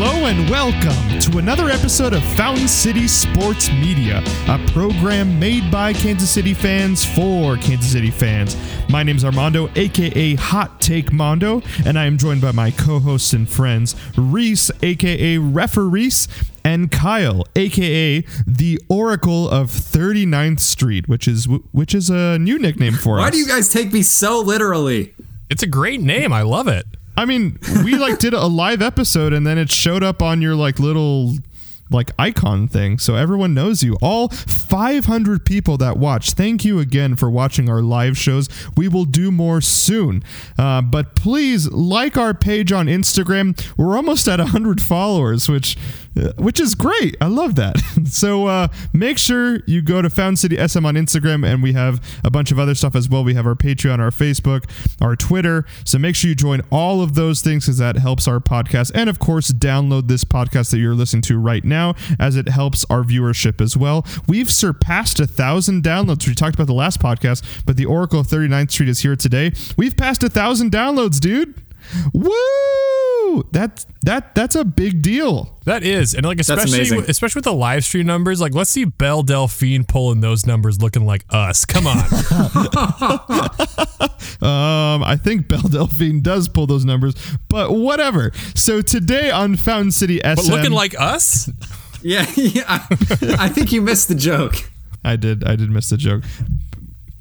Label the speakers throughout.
Speaker 1: Hello and welcome to another episode of Fountain City Sports Media, a program made by Kansas City fans for Kansas City fans. My name's Armando, aka Hot Take Mondo, and I am joined by my co-hosts and friends, Reese, aka Refereese, and Kyle, aka the Oracle of 39th Street, which is which is a new nickname for
Speaker 2: Why
Speaker 1: us.
Speaker 2: Why do you guys take me so literally?
Speaker 3: It's a great name. I love it.
Speaker 1: I mean, we like did a live episode and then it showed up on your like little like icon thing. So everyone knows you. All 500 people that watch thank you again for watching our live shows. We will do more soon. Uh, but please like our page on instagram. We're almost at 100 followers which which is great. I love that. So uh, make sure you go to found city sm on instagram and we have a bunch of other stuff as well. We have our patreon our facebook our twitter. So make sure you join all of those things because that helps our podcast. And of course download this podcast that you're listening to right now as it helps our viewership as well. We've surpassed a thousand downloads. We talked about the last podcast but the oracle of 39th street is here today. We've passed a thousand downloads dude Woo! That that that's a big deal.
Speaker 3: That is, and like especially especially with the live stream numbers, like let's see Belle Delphine pulling those numbers, looking like us. Come on,
Speaker 1: Um, I think Belle Delphine does pull those numbers, but whatever. So today on Fountain City SM,
Speaker 3: but looking like us.
Speaker 2: Yeah, yeah I, I think you missed the joke.
Speaker 1: I did I did miss the joke.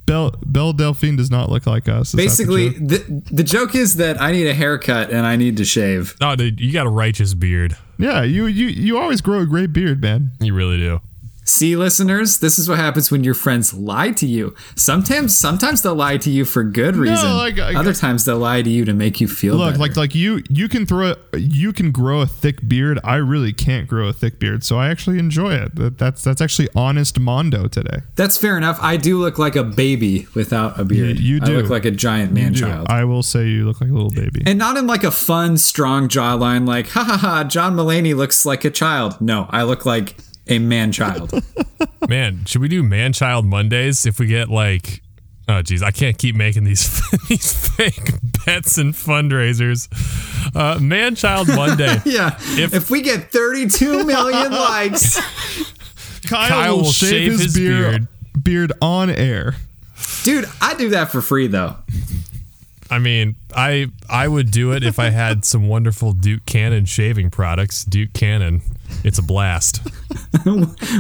Speaker 1: Belle Belle Delphine does not look like us. Is that the
Speaker 2: Basically,
Speaker 1: joke?
Speaker 2: the, the joke is that I need a haircut and I need to shave.
Speaker 3: Oh, dude, you got a righteous beard.
Speaker 1: yeah, you you you always grow a great beard, man.
Speaker 3: You really do.
Speaker 2: See, listeners, this is what happens when your friends lie to you. Sometimes, sometimes they'll lie to you for good reason.
Speaker 1: like, I-
Speaker 2: Other times they'll lie to you to make you feel
Speaker 1: Look,
Speaker 2: better.
Speaker 1: like like you you can throw a, you can grow a thick beard. I really can't grow a thick beard, so I actually enjoy it. That, that's that's actually honest mondo today.
Speaker 2: That's fair enough. I do look like a baby without a beard.
Speaker 1: you do.
Speaker 2: I look like a giant man child.
Speaker 1: I will say you look like a little baby.
Speaker 2: And not in like a fun, strong jawline, like, ha ha ha, John Mulaney looks like a child. No, I look like a man child.
Speaker 3: Man, should we do Man Child Mondays if we get like? Oh geez, I can't keep making these these fake bets and fundraisers. Uh, Man Child Monday.
Speaker 2: yeah.
Speaker 3: If-
Speaker 2: If, we get 32 million likes,
Speaker 1: Kyle,
Speaker 3: Kyle
Speaker 1: will,
Speaker 3: will
Speaker 1: shave,
Speaker 3: shave
Speaker 1: his,
Speaker 3: his
Speaker 1: beard, beard on air.
Speaker 2: dude, I do that for free though.
Speaker 3: I mean, I I would do it if I had some wonderful Duke Cannon shaving products. Duke Cannon, it's a blast.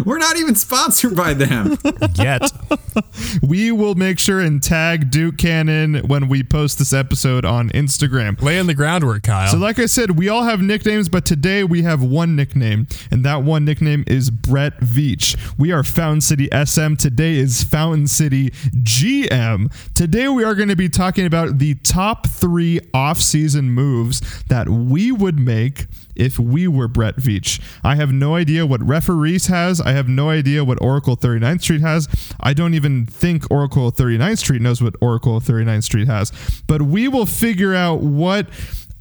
Speaker 2: We're not even sponsored by them.
Speaker 3: Yet,
Speaker 1: We will make sure and tag Duke Cannon when we post this episode on Instagram.
Speaker 3: laying the groundwork, Kyle.
Speaker 1: So, like I said, we all have nicknames, but today we have one nickname, and that one nickname is Brett Veach. We are Fountain City SM. Today is Fountain City GM. Today we are going to be talking about the top three off-season moves that we would make if we were Brett Veach. I have no idea what referees has. I have no idea what Oracle 39th Street has. I don't even think Oracle 39th Street knows what Oracle 39th Street has. But we will figure out what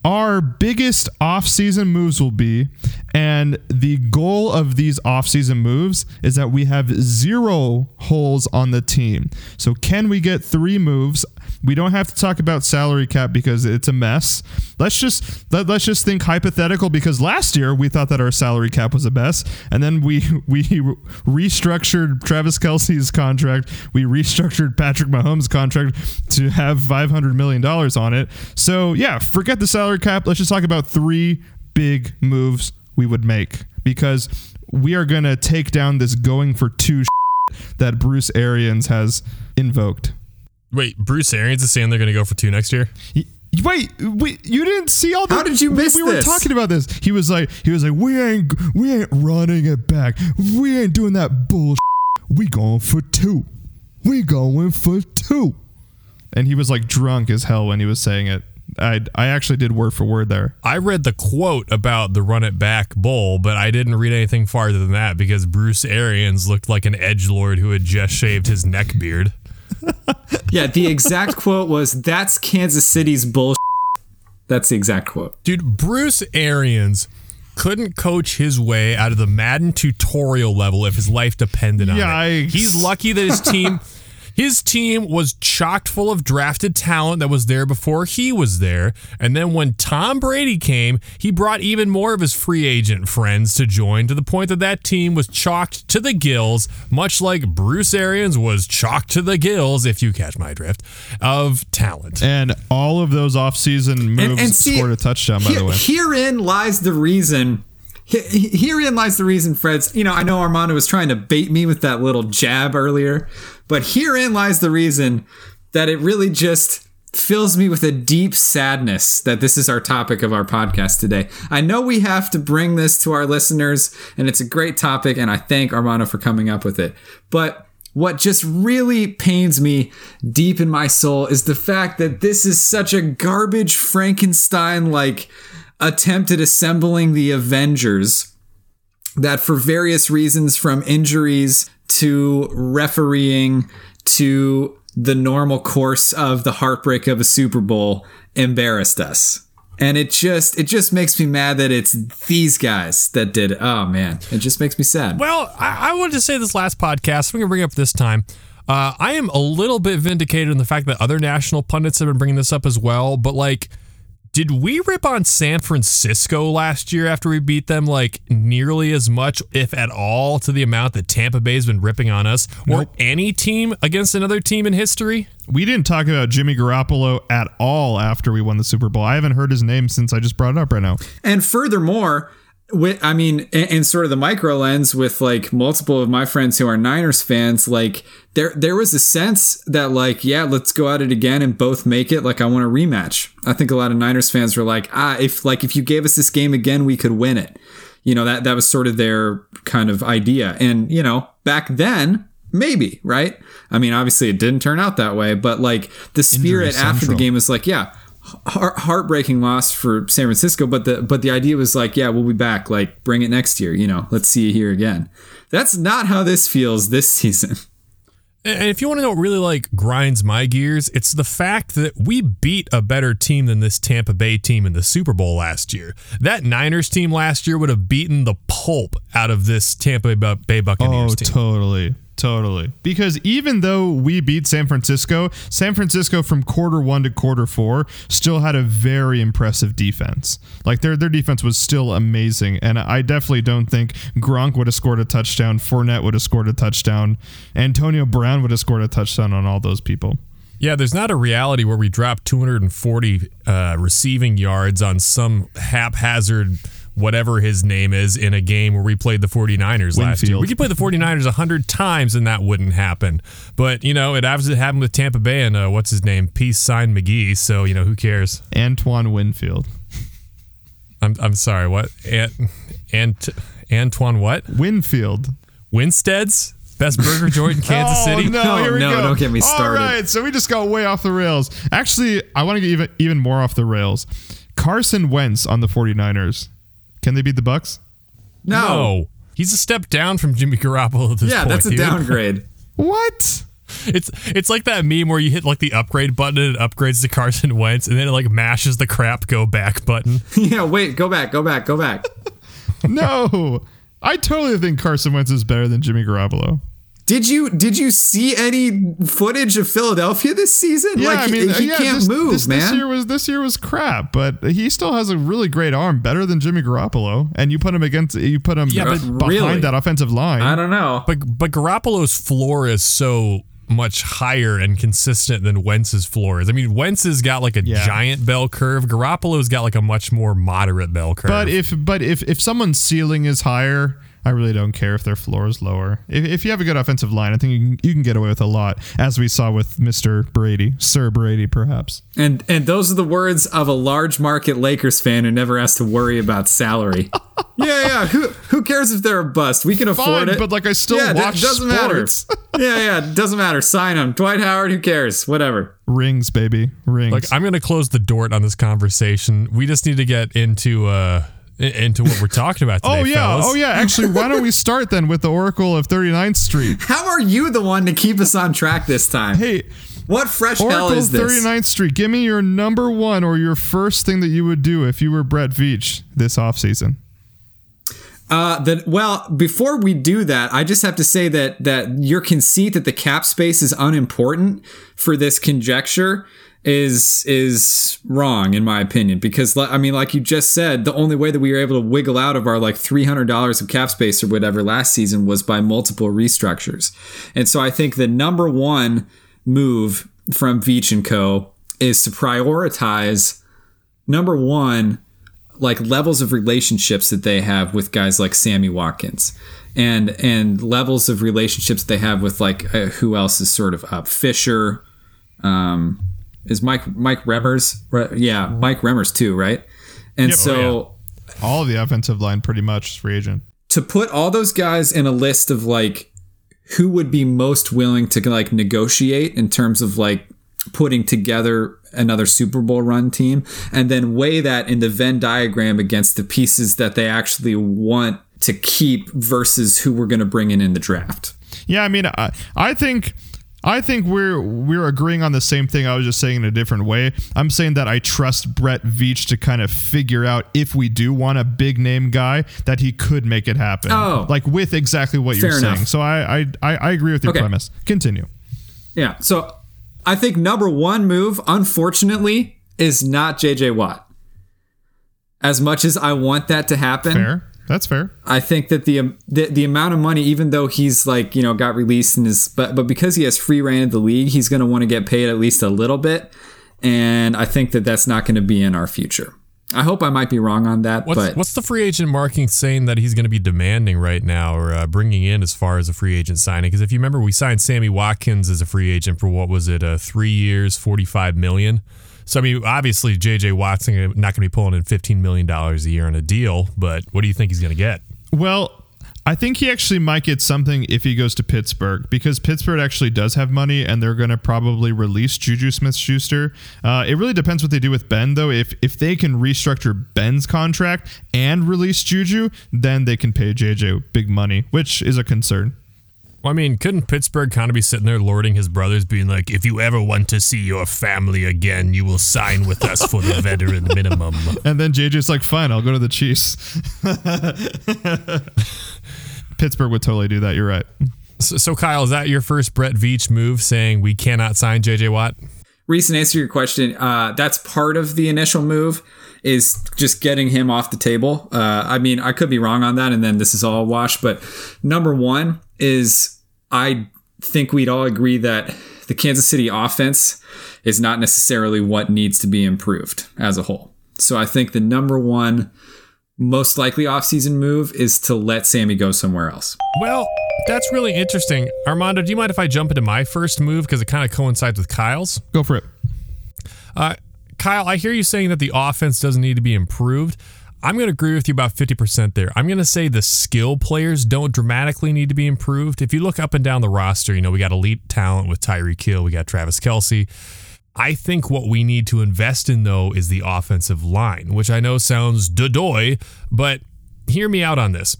Speaker 1: our biggest off-season moves will be and the goal of these off-season moves is that we have zero holes on the team so can we get three moves we don't have to talk about salary cap because it's a mess. Let's just let, let's just think hypothetical because last year we thought that our salary cap was a mess and then we we restructured Travis Kelce's contract. We restructured Patrick Mahomes' contract to have 500 million dollars on it. So yeah forget the salary cap. Let's just talk about three big moves we would make because we are going to take down this going for two that Bruce Arians has invoked
Speaker 3: Wait, Bruce Arians is saying they're going to go for two next year.
Speaker 1: Y- Wait, wait, you didn't see all the
Speaker 2: How did you
Speaker 1: we-
Speaker 2: miss
Speaker 1: we, were
Speaker 2: this?
Speaker 1: talking about this. He was like he was like we ain't we ain't running it back. We ain't doing that bullshit. We going for two. We going for two. And he was like drunk as hell when he was saying it. I I actually did word for word there.
Speaker 3: I read the quote about the run it back bowl, but I didn't read anything farther than that because Bruce Arians looked like an edge lord who had just shaved his neck beard.
Speaker 2: Yeah, the exact quote was, "That's Kansas City's bullshit." That's the exact quote.
Speaker 3: Dude, Bruce Arians couldn't coach his way out of the Madden tutorial level if his life depended on
Speaker 1: Yikes.
Speaker 3: it. He's lucky that his team His team was chocked full of drafted talent that was there before he was there. And then when Tom Brady came, he brought even more of his free agent friends to join to the point that that team was chalked to the gills, much like Bruce Arians was chalked to the gills, if you catch my drift, of talent.
Speaker 1: And all of those offseason moves
Speaker 2: and see,
Speaker 1: scored a touchdown, by
Speaker 2: here-
Speaker 1: the way.
Speaker 2: Herein lies the reason. he- he- Herein lies the reason, Fred's. You know, I know Armando was trying to bait me with that little jab earlier, but herein lies the reason that it really just fills me with a deep sadness that this is our topic of our podcast today. I know we have to bring this to our listeners, and it's a great topic, and I thank Armando for coming up with it. But what just really pains me deep in my soul is the fact that this is such a garbage Frankenstein like attempt at assembling the Avengers that for various reasons from injuries to refereeing to the normal course of the heartbreak of a Super Bowl embarrassed us. And it just it just makes me mad that it's these guys that did it. Oh man, it just makes me sad.
Speaker 3: Well, I, I wanted to say this last podcast. I'm going to bring it up this time. Uh, I am a little bit vindicated in the fact that other national pundits have been bringing this up as well. But like, did we rip on San Francisco last year after we beat them like nearly as much, if at all, to the amount that Tampa Bay's been ripping on us, or any team against another team in history?
Speaker 1: We didn't talk about Jimmy Garoppolo at all after we won the Super Bowl. I haven't heard his name since I just brought it up right now.
Speaker 2: And furthermore, with, I mean, and, in sort of the micro lens with like multiple of my friends who are Niners fans, like there there was a sense that like, yeah, let's go at it again and both make it. Like I want a rematch. I think a lot of Niners fans were like, ah, if like if you gave us this game again, we could win it. You know that that was sort of their kind of idea. And you know back then. Maybe, right? I mean, obviously it didn't turn out that way, but like the spirit after the game was like, yeah, heartbreaking loss for San Francisco, but the but the idea was like, yeah, we'll be back. Like, bring it next year. You know, let's see you here again. That's not how this feels this season.
Speaker 3: And if you want to know what really like grinds my gears, it's the fact that we beat a better team than this Tampa Bay team in the Super Bowl last year. That Niners team last year would have beaten the pulp out of this Tampa Bay Buccaneers team.
Speaker 1: Oh,
Speaker 3: team.
Speaker 1: totally. Totally. Because even though we beat San Francisco, San Francisco from quarter one to quarter four still had a very impressive defense. Like their their defense was still amazing. And I definitely don't think Gronk would have scored a touchdown, Fournette would have scored a touchdown, Antonio Brown would have scored a touchdown on all those people.
Speaker 3: Yeah, there's not a reality where we drop 240 uh, receiving yards on some haphazard whatever his name is in a game where we played the 49ers last year. We could play the 49ers 100 times and that wouldn't happen. But, you know, it obviously happened with Tampa Bay and uh, what's his name? Peace sign McGee. So, you know, who cares?
Speaker 1: Antoine Winfield.
Speaker 3: I'm, I'm sorry, what? Ant, Ant, Antoine what?
Speaker 1: Winfield.
Speaker 3: Winstead's? Best burger joint in Kansas
Speaker 1: oh,
Speaker 3: City?
Speaker 1: No,
Speaker 2: Oh,
Speaker 1: here we
Speaker 2: no,
Speaker 1: go.
Speaker 2: don't get me started.
Speaker 1: All right, so we just got way off the rails. Actually, I want to get even even more off the rails. Carson Wentz on the 49ers. Can they beat the Bucs?
Speaker 2: No.
Speaker 3: No. He's a step down from Jimmy Garoppolo at this
Speaker 2: Yeah,
Speaker 3: point.
Speaker 2: that's a
Speaker 3: dude.
Speaker 2: downgrade.
Speaker 1: What?
Speaker 3: It's it's like that meme where you hit like the upgrade button and it upgrades to Carson Wentz, and then it like mashes the crap go back button.
Speaker 2: yeah, wait, go back, go back, go back.
Speaker 1: No. I totally think Carson Wentz is better than Jimmy Garoppolo.
Speaker 2: Did you did you see any footage of Philadelphia this season?
Speaker 1: Yeah,
Speaker 2: like
Speaker 1: I mean,
Speaker 2: he, he
Speaker 1: yeah,
Speaker 2: can't
Speaker 1: this,
Speaker 2: move,
Speaker 1: this,
Speaker 2: man.
Speaker 1: This year was this year was crap, but he still has a really great arm, better than Jimmy Garoppolo. And you put him against, you put him
Speaker 3: Yeah, but
Speaker 1: behind
Speaker 2: really?
Speaker 1: that offensive line.
Speaker 2: I don't know.
Speaker 3: But but Garoppolo's floor is so much higher and consistent than Wentz's floor is. I mean, Wentz has got like a
Speaker 1: Yeah.
Speaker 3: giant bell curve. Garoppolo's got like a much more moderate bell curve.
Speaker 1: But if but if if someone's ceiling is higher, I really don't care if their floor is lower. If, if you have a good offensive line, I think you can, you can get away with a lot, as we saw with Mr. Brady, Sir Brady, perhaps.
Speaker 2: And and those are the words of a large market Lakers fan who never has to worry about salary. yeah, yeah. Who who cares if they're a bust? We can afford
Speaker 1: Fine,
Speaker 2: it.
Speaker 1: but like I still
Speaker 2: yeah,
Speaker 1: watch
Speaker 2: it doesn't
Speaker 1: sports.
Speaker 2: matter. yeah, yeah. Doesn't matter. Sign him. Dwight Howard. Who cares? Whatever.
Speaker 1: Rings, baby, rings.
Speaker 3: like I'm gonna close the door on this conversation. We just need to get into uh i- into what we're talking about today.
Speaker 1: oh yeah,
Speaker 3: fellas.
Speaker 1: oh yeah. Actually, why don't we start then with the Oracle of 39th Street?
Speaker 2: How are you the one to keep us on track this time?
Speaker 1: Hey,
Speaker 2: what fresh hell
Speaker 1: Oracle
Speaker 2: is this?
Speaker 1: 39th Street. Give me your number one or your first thing that you would do if you were Brett Veach this offseason.
Speaker 2: Uh, that well, before we do that, I just have to say that that your conceit that the cap space is unimportant for this conjecture is is wrong in my opinion because I mean like you just said the only way that we were able to wiggle out of our like $300 of cap space or whatever last season was by multiple restructures. And so I think the number 1 move from Veach and Co is to prioritize number 1 like levels of relationships that they have with guys like Sammy Watkins and and levels of relationships they have with like uh, who else is sort of up Fisher um is Mike Mike Remmers yeah Mike Remmers too right and
Speaker 1: Yep.
Speaker 2: so
Speaker 1: Oh, All of the offensive line pretty much is free agent.
Speaker 2: to put all those guys in a list of like who would be most willing to like negotiate in terms of like putting together another Super Bowl run team and then weigh that in the Venn diagram against the pieces that they actually want to keep versus who we're going to bring in in the draft.
Speaker 1: Yeah, I mean, I, I think. I think we're we're agreeing on the same thing. I was just saying in a different way. I'm saying that I trust Brett Veach to kind of figure out if we do want a big name guy that he could make it happen.
Speaker 2: Oh.
Speaker 1: like with exactly what you're
Speaker 2: Fair
Speaker 1: saying. So I, I I I agree with your
Speaker 2: Okay.
Speaker 1: premise. Continue.
Speaker 2: Yeah. So I think number one move, unfortunately, is not JJ Watt. As much as I want that to happen,
Speaker 1: Fair. That's fair.
Speaker 2: I think that the, um, the the amount of money, even though he's like you know got released and is, but but because he has free reign of the league, he's going to want to get paid at least a little bit, and I think that that's not going to be in our future. I hope I might be wrong on that,
Speaker 3: What's,
Speaker 2: but
Speaker 3: what's the free agent marking saying that he's going to be demanding right now or uh, bringing in as far as a free agent signing? Because if you remember, we signed Sammy Watkins as a free agent for what was it, uh, three years, forty-five million. So I mean, obviously J.J. Watt's not going to be pulling in fifteen million dollars a year on a deal. But what do you think he's going to get?
Speaker 1: Well, I think he actually might get something if he goes to Pittsburgh because Pittsburgh actually does have money and they're going to probably release Juju Smith Schuster. Uh, it really depends what they do with Ben, though. If if they can restructure Ben's contract and release Juju, then they can pay JJ big money, which is a concern.
Speaker 3: Well, I mean, couldn't Pittsburgh kind of be sitting there lording his brothers, being like, "If you ever want to see your family again, you will sign with us for the veteran minimum."
Speaker 1: And then JJ's like, fine, I'll go to the Chiefs. Pittsburgh would totally do that. You're right.
Speaker 3: So, so Kyle, is that your first Brett Veach move, saying we cannot sign J.J. Watt?
Speaker 2: Reese, answer to your question, uh, that's part of the initial move is just getting him off the table. Uh, I mean, I could be wrong on that, and then this is all a wash. But number one is I think we'd all agree that the Kansas City offense is not necessarily what needs to be improved as a whole. So I think the number one most likely offseason move is to let Sammy go somewhere else.
Speaker 3: Well, that's really interesting. Armando, do you mind if I jump into my first move because it kind of coincides with Kyle's?
Speaker 1: Go for it.
Speaker 3: Uh, Kyle, I hear you saying that the offense doesn't need to be improved. I'm going to agree with you about 50% there. I'm going to say the skill players don't dramatically need to be improved. If you look up and down the roster, you know, we got elite talent with Tyreek Hill, we got Travis Kelce. I think what we need to invest in, though, is the offensive line, which I know sounds dodoy, but hear me out on this.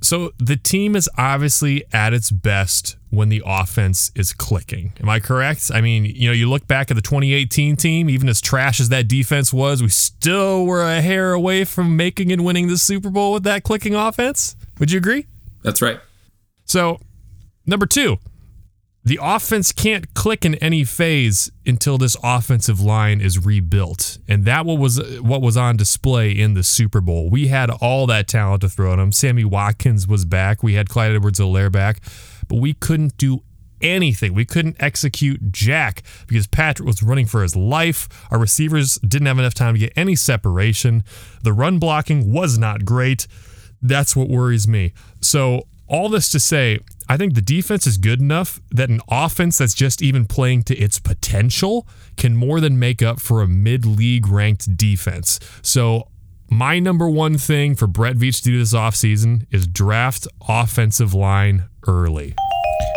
Speaker 3: So the team is obviously at its best when the offense is clicking. Am I correct? I mean, you know, you look back at the 2018 team, even as trash as that defense was, we still were a hair away from making and winning the Super Bowl with that clicking offense. Would you agree?
Speaker 2: That's right.
Speaker 3: So, number two, the offense can't click in any phase until this offensive line is rebuilt, and that was what was on display in the Super Bowl. We had all that talent to throw at them. Sammy Watkins was back. We had Clyde Edwards-Helaire back, but we couldn't do anything. We couldn't execute jack because Patrick was running for his life. Our receivers didn't have enough time to get any separation. The run blocking was not great. That's what worries me. So, all this to say, I think the defense is good enough that an offense that's just even playing to its potential can more than make up for a mid league ranked defense. So, my number one thing for Brett Veach to do this offseason is draft offensive line early.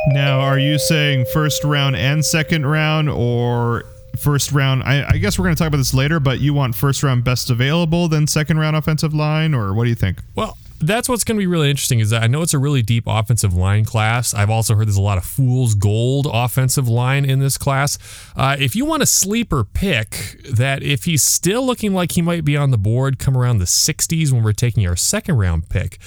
Speaker 1: Now, are you saying first round and second round, or first round? I, I guess we're going to talk about this later, but you want first round best available, then second round offensive line, or what do you think?
Speaker 3: Well, that's what's going to be really interesting is that I know it's a really deep offensive line class. I've also heard there's a lot of fool's gold offensive line in this class. Uh, if you want a sleeper pick, that if he's still looking like he might be on the board, come around the 60s when we're taking our second round pick.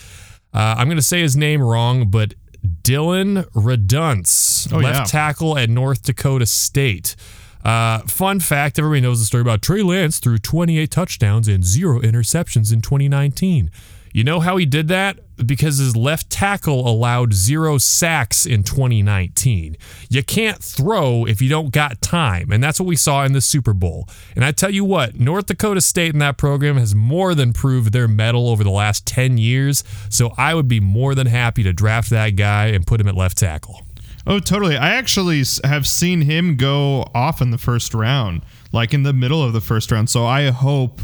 Speaker 3: Uh, I'm going to say his name wrong, but Dillon Radunz,
Speaker 1: Oh,
Speaker 3: left
Speaker 1: yeah.
Speaker 3: tackle at North Dakota State. Uh, fun fact everybody knows the story about Trey Lance threw 28 touchdowns and zero interceptions in 2019. You know how he did that? Because his left tackle allowed zero sacks in 2019. You can't throw if you don't got time, and that's what we saw in the Super Bowl. And I tell you what, North Dakota State in that program has more than proved their mettle over the last 10 years, so I would be more than happy to draft that guy and put him at left tackle.
Speaker 1: Oh, totally. I actually have seen him go off in the first round, like in the middle of the first round. So I hope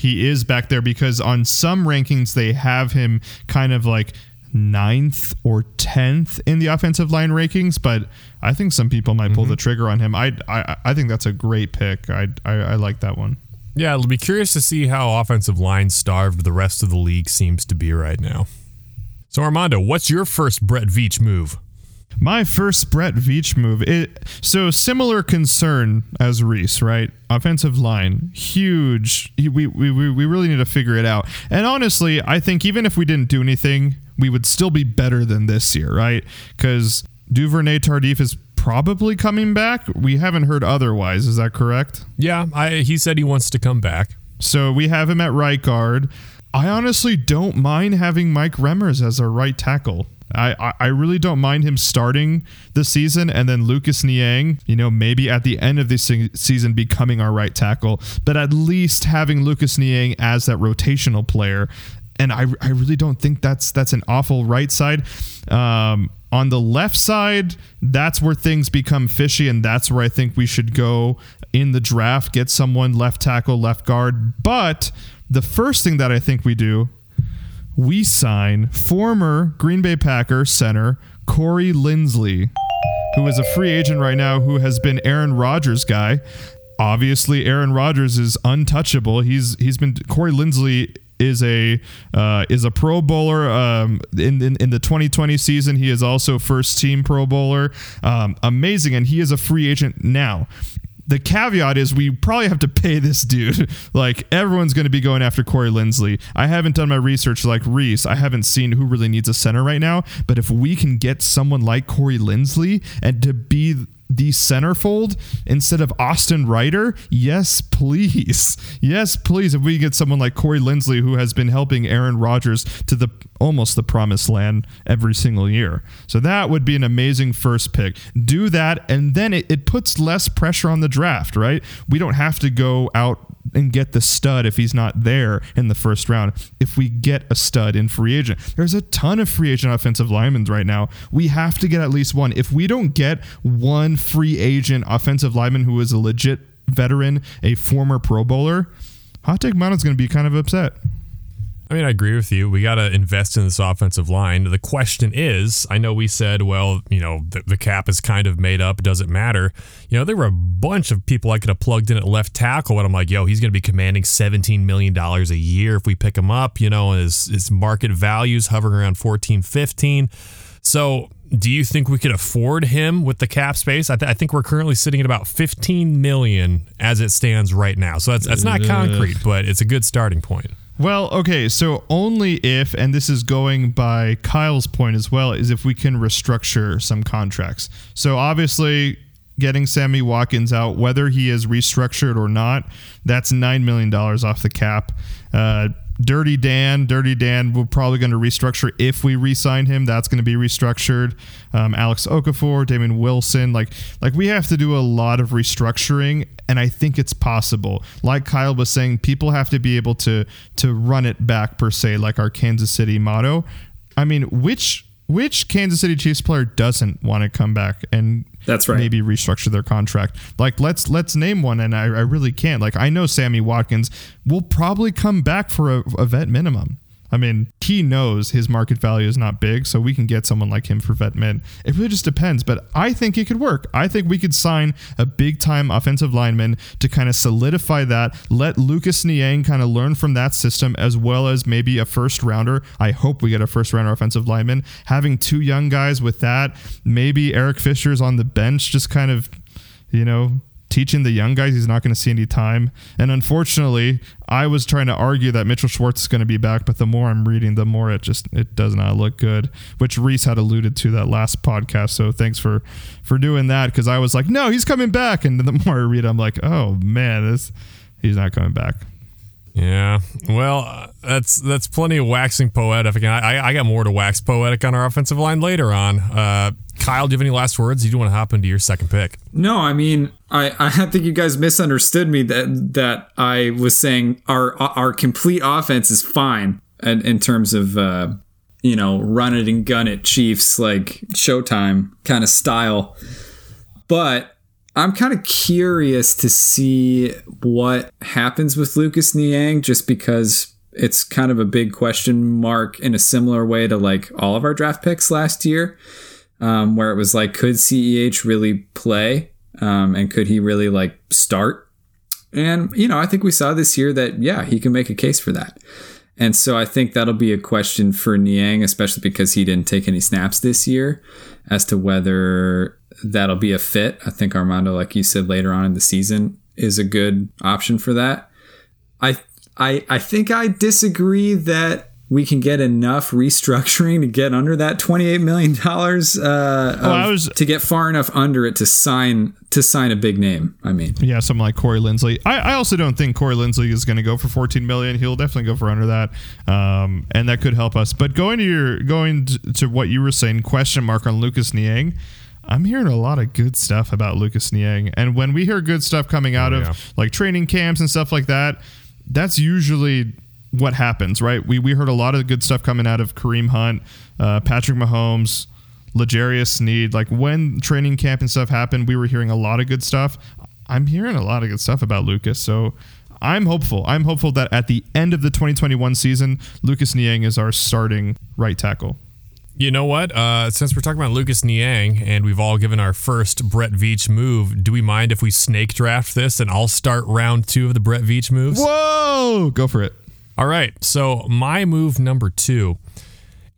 Speaker 1: he is back there because on some rankings they have him kind of like ninth or tenth in the offensive line rankings. But I think some people might pull mm-hmm. the trigger on him. I I, I think that's a great pick. I, I I like that one.
Speaker 3: Yeah, it'll be curious to see how offensive line starved the rest of the league seems to be right now. So, Armando, what's your first Brett Veach move?
Speaker 1: My first Brett Veach move. It so similar concern as Reese, right? Offensive line, huge. We, we, we, we really need to figure it out. And honestly, I think even if we didn't do anything, we would still be better than this year, right? Because Duvernay Tardif is probably coming back. We haven't heard otherwise. Is that correct?
Speaker 3: Yeah, I, he said he wants to come back.
Speaker 1: So we have him at right guard. I honestly don't mind having Mike Remmers as our right tackle. I, I, really don't mind him starting the season and then Lucas Niang, you know, maybe at the end of this se- season becoming our right tackle, but at least having Lucas Niang as that rotational player. And I, I really don't think that's that's an awful right side. Um, on the left side, that's where things become fishy, and that's where I think we should go in the draft, get someone left tackle, left guard. But the first thing that I think we do, we sign former Green Bay Packer center Corey Linsley, who is a free agent right now, who has been Aaron Rodgers' guy. Obviously, Aaron Rodgers is untouchable. He's he's been Corey Linsley is a uh, is a Pro Bowler um, in, in in the 2020 season. He is also first team Pro Bowler. Um, amazing, and he is a free agent now. The caveat is we probably have to pay this dude. like everyone's going to be going after Corey Linsley. I haven't done my research like Reese. I haven't seen who really needs a center right now. But if we can get someone like Corey Linsley and to be the centerfold instead of Austin Reiter? Yes, please. Yes, please. If we get someone like Corey Linsley, who has been helping Aaron Rodgers to the almost the promised land every single year. So that would be an amazing first pick. Do that, and then it, it puts less pressure on the draft, right? We don't have to go out and get the stud if he's not there in the first round. If we get a stud in free agent, there's a ton of free agent offensive linemen right now. We have to get at least one. If we don't get one free agent offensive lineman who is a legit veteran, a former Pro Bowler, Hot Take Mountain's going to be kind of upset.
Speaker 3: I mean, I agree with you. We got to invest in this offensive line. The question is I know we said, well, you know, the, the cap is kind of made up. Doesn't matter. You know, there were a bunch of people I could have plugged in at left tackle, and I'm like, yo, he's going to be commanding $17 million a year if we pick him up. You know, his, his market values hovering around 14, 15. So, do you think we could afford him with the cap space? I, th- I think we're currently sitting at about 15 million as it stands right now. So that's that's not mm-hmm. concrete, but it's a good starting point.
Speaker 1: Well, okay, so only if, and this is going by Kyle's point as well, is if we can restructure some contracts. So obviously, getting Sammy Watkins out, whether he is restructured or not, that's $9 million off the cap. Uh, Dirty Dan, Dirty Dan, we're probably going to restructure if we re-sign him. That's going to be restructured. Um, Alex Okafor, Damien Wilson, like like we have to do a lot of restructuring, and I think it's possible. Like Kyle was saying, people have to be able to to run it back per se, like our Kansas City motto. I mean, which which Kansas City Chiefs player doesn't want to come back and
Speaker 2: That's right.
Speaker 1: maybe restructure their contract? Like let's let's name one, and I, I really can't. Like I know Sammy Watkins will probably come back for a, a vet minimum. I mean, he knows his market value is not big, so we can get someone like him for vet min. It really just depends, but I think it could work. I think we could sign a big time offensive lineman to kind of solidify that, let Lucas Niang kind of learn from that system, as well as maybe a first rounder. I hope we get a first rounder offensive lineman. Having two young guys with that, maybe Eric Fisher's on the bench, just kind of, you know, teaching the young guys. He's not going to see any time. And unfortunately, I was trying to argue that Mitchell Schwartz is going to be back, but the more I'm reading, the more it just it does not look good. Which Reese had alluded to that last podcast. So thanks for for doing that because I was like, no, he's coming back, and the more I read, I'm like, oh man, this he's not coming back.
Speaker 3: Yeah, well, that's that's plenty of waxing poetic. I, I got more to wax poetic on our offensive line later on. Uh, Kyle, do you have any last words? You do want to hop into your second pick?
Speaker 2: No, I mean, I, I think you guys misunderstood me that that I was saying our our complete offense is fine in, in terms of uh, you know run it and gun it Chiefs like Showtime kind of style, but I'm kind of curious to see what happens with Lucas Niang just because it's kind of a big question mark in a similar way to like all of our draft picks last year, um, where it was like, could CEH really play? Um, and could he really like start? And, you know, I think we saw this year that, yeah, he can make a case for that. And so I think that'll be a question for Niang, especially because he didn't take any snaps this year, as to whether that'll be a fit. I think Armando, like you said later on in the season, is a good option for that. I I I think I disagree that we can get enough restructuring to get under that twenty-eight million dollars. Uh,
Speaker 1: Oh, was-
Speaker 2: to get far enough under it to sign to sign a big name. I mean,
Speaker 1: Yeah, something like Corey Linsley. I, I also don't think Corey Linsley is going to go for 14 million. He'll definitely go for under that, um, and that could help us. But going to your going to what you were saying, question mark on Lucas Niang. I'm hearing a lot of good stuff about Lucas Niang, and when we hear good stuff coming out
Speaker 3: Oh,
Speaker 1: of
Speaker 3: yeah.
Speaker 1: like training camps and stuff like that, that's usually what happens, right? We we heard a lot of good stuff coming out of Kareem Hunt, uh, Patrick Mahomes, L'Jarius Sneed. Like when training camp and stuff happened, we were hearing a lot of good stuff. I'm hearing a lot of good stuff about Lucas, so I'm hopeful. I'm hopeful that at the end of the 2021 season, Lucas Niang is our starting right tackle.
Speaker 3: You know what? Uh, since we're talking about Lucas Niang and we've all given our first Brett Veach move, do we mind if we snake draft this and I'll start round two of the Brett Veach moves?
Speaker 1: Whoa, go for it.
Speaker 3: All right. So my move number two,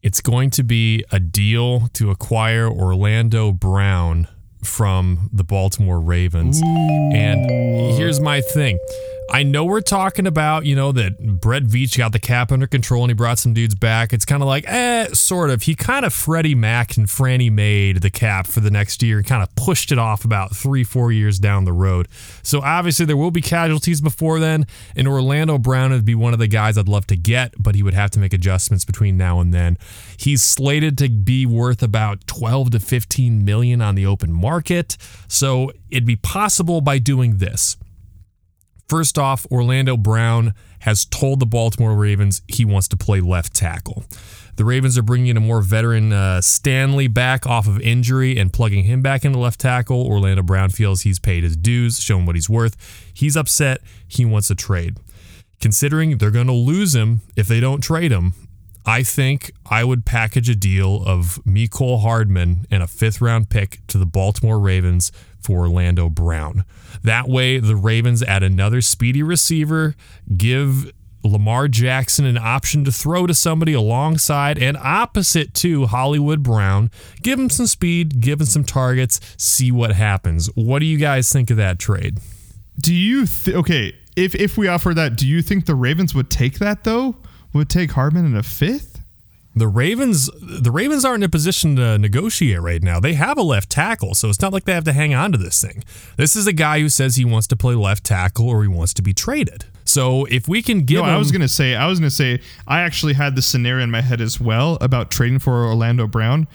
Speaker 3: it's going to be a deal to acquire Orlando Brown from the Baltimore Ravens. And here's my thing. I know we're talking about, you know, that Brett Veach got the cap under control and he brought some dudes back. It's kind of like, eh, sort of. He kind of Freddie Mac and Franny made the cap for the next year and kind of pushed it off about three, four years down the road. So obviously there will be casualties before then. And Orlando Brown would be one of the guys I'd love to get, but he would have to make adjustments between now and then. He's slated to be worth about 12 to 15 million on the open market. So it'd be possible by doing this. First off, Orlando Brown has told the Baltimore Ravens he wants to play left tackle. The Ravens are bringing in a more veteran uh, Stanley back off of injury and plugging him back into left tackle. Orlando Brown feels he's paid his dues, shown what he's worth. He's upset. He wants a trade. Considering they're going to lose him if they don't trade him, I think I would package a deal of Mecole Hardman and a fifth round pick to the Baltimore Ravens for Orlando Brown. That way, the Ravens add another speedy receiver, give Lamar Jackson an option to throw to somebody alongside and opposite to Hollywood Brown. Give him some speed, give him some targets, see what happens. What do you guys think of that trade?
Speaker 1: Do you th- okay? If if we offer that, do you think the Ravens would take that though? Would take Hardman in a fifth?
Speaker 3: The Ravens the Ravens aren't in a position to negotiate right now. They have a left tackle, so it's not like they have to hang on to this thing. This is a guy who says he wants to play left tackle or he wants to be traded. So if we can give
Speaker 1: No,
Speaker 3: him
Speaker 1: I was gonna say I was gonna say I actually had the scenario in my head as well about trading for Orlando Brown,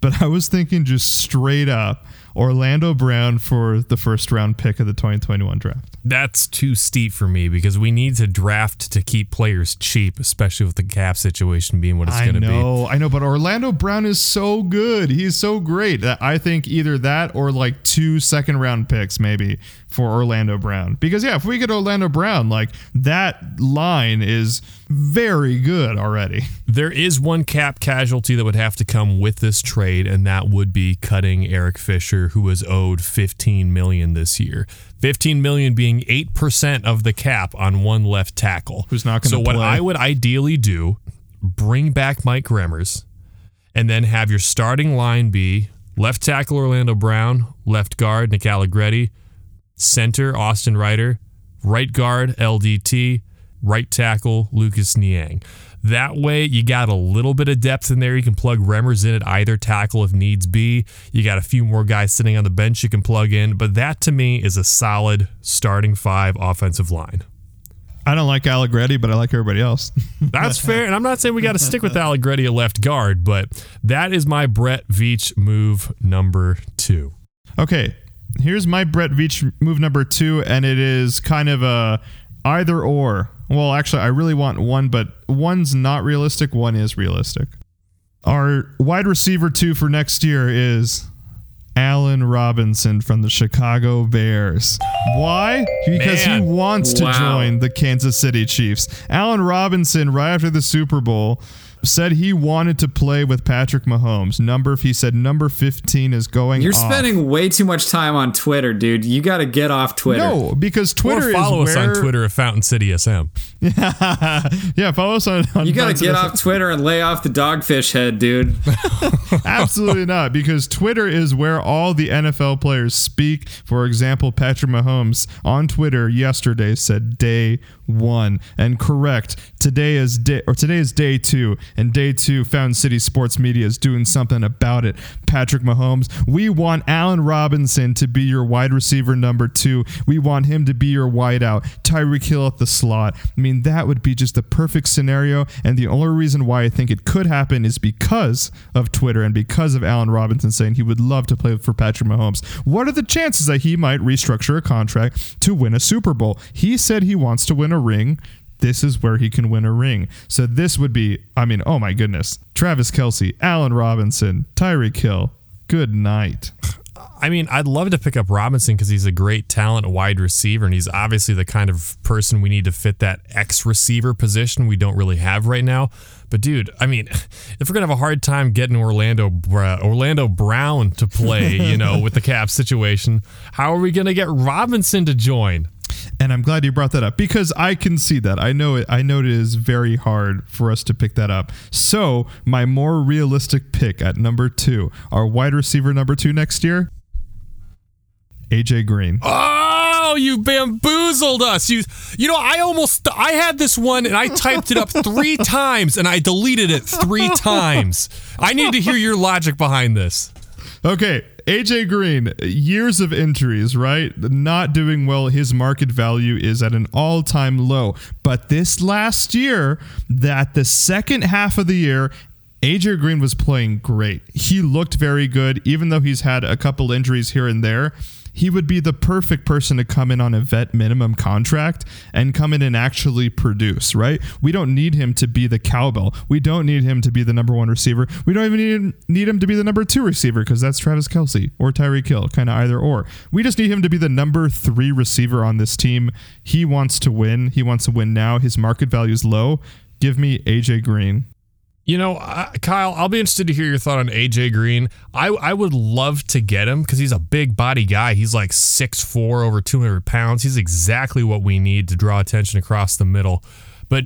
Speaker 1: but I was thinking just straight up Orlando Brown for the first round pick of the 2021 draft.
Speaker 3: That's too steep for me because we need to draft to keep players cheap, especially with the cap situation being what it's going to be.
Speaker 1: I know, I know, but Orlando Brown is so good. He's so great that I think either that or like two second round picks maybe for Orlando Brown. Because yeah, if we get Orlando Brown, like that line is very good already.
Speaker 3: There is one cap casualty that would have to come with this trade, and that would be cutting Eric Fisher, who was owed 15 million this year. 15 million being 8% of the cap on one left tackle.
Speaker 1: Who's not gonna
Speaker 3: So what
Speaker 1: play.
Speaker 3: I would ideally do, bring back Mike Remmers, and then have your starting line be left tackle Orlando Brown, left guard Nick Allegretti, center Austin Reiter, right guard LDT, right tackle Lucas Niang. That way, you got a little bit of depth in there. You can plug Remmers in at either tackle if needs be. You got a few more guys sitting on the bench you can plug in, but that to me is a solid starting five offensive line.
Speaker 1: I don't like Allegretti, but I like everybody else.
Speaker 3: That's fair. And I'm not saying we got to stick with Allegretti at left guard, but that is my Brett Veach move number two.
Speaker 1: Okay, here's my Brett Veach move number two, and it is kind of a either or. Well, actually, I really want one, but one's not realistic, one is realistic. Our wide receiver two for next year is Allen Robinson from the Chicago Bears. Why? Because
Speaker 3: Man.
Speaker 1: he wants to
Speaker 2: Wow.
Speaker 1: join the Kansas City Chiefs. Allen Robinson, right after the Super Bowl, said he wanted to play with Patrick Mahomes. Number, he said number 15 is going
Speaker 2: You're
Speaker 1: off.
Speaker 2: spending way too much time on Twitter, dude. You got to get off Twitter.
Speaker 1: No, because Twitter
Speaker 3: or follow
Speaker 1: is
Speaker 3: us
Speaker 1: where,
Speaker 3: on Twitter at Fountain City SM.
Speaker 1: yeah, follow us on. on
Speaker 2: You got to get off Twitter and lay off the dogfish head, dude.
Speaker 1: Absolutely not, because Twitter is where all the NFL players speak. For example, Patrick Mahomes on Twitter yesterday said day one, and correct. Today is day or today is day two, and day two, Fountain City Sports Media is doing something about it. Patrick Mahomes, we want Allen Robinson to be your wide receiver number two. We want him to be your wideout. Tyreek Hill at the slot. I mean, that would be just the perfect scenario. And the only reason why I think it could happen is because of Twitter and because of Allen Robinson saying he would love to play for Patrick Mahomes. What are the chances that he might restructure a contract to win a Super Bowl? He said he wants to win a ring. This is where he can win a ring. So this would be, I mean, oh my goodness. Travis Kelce, Allen Robinson, Tyreek Hill. Good night.
Speaker 3: I mean, I'd love to pick up Robinson because he's a great talent wide receiver, and he's obviously the kind of person we need to fit that X receiver position we don't really have right now. But dude, I mean, if we're gonna have a hard time getting Orlando Bra- uh, Orlando Brown to play, you know, with the cap situation, how are we gonna get Robinson to join?
Speaker 1: And I'm glad you brought that up because I can see that. I know it I know it is very hard for us to pick that up. So, my more realistic pick at number 2, our wide receiver number 2 next year, AJ Green.
Speaker 3: Oh, you bamboozled us. You you know, I almost I had this one and I typed it up 3 times and I deleted it 3 times. I need to hear your logic behind this.
Speaker 1: Okay, AJ Green, years of injuries, right? Not doing well. His market value is at an all time low. But this last year, that the second half of the year, AJ Green was playing great. He looked very good, even though he's had a couple injuries here and there. He would be the perfect person to come in on a vet minimum contract and come in and actually produce, right? We don't need him to be the cowbell. We don't need him to be the number one receiver. We don't even need him, to be the number two receiver because that's Travis Kelce or Tyreek Hill, kind of either or. We just need him to be the number three receiver on this team. He wants to win. He wants to win now. His market value is low. Give me AJ Green.
Speaker 3: You know, uh, Kyle, I'll be interested to hear your thought on AJ Green. I I would love to get him because he's a big body guy. He's like 6'4", over 200 pounds. He's exactly what we need to draw attention across the middle. But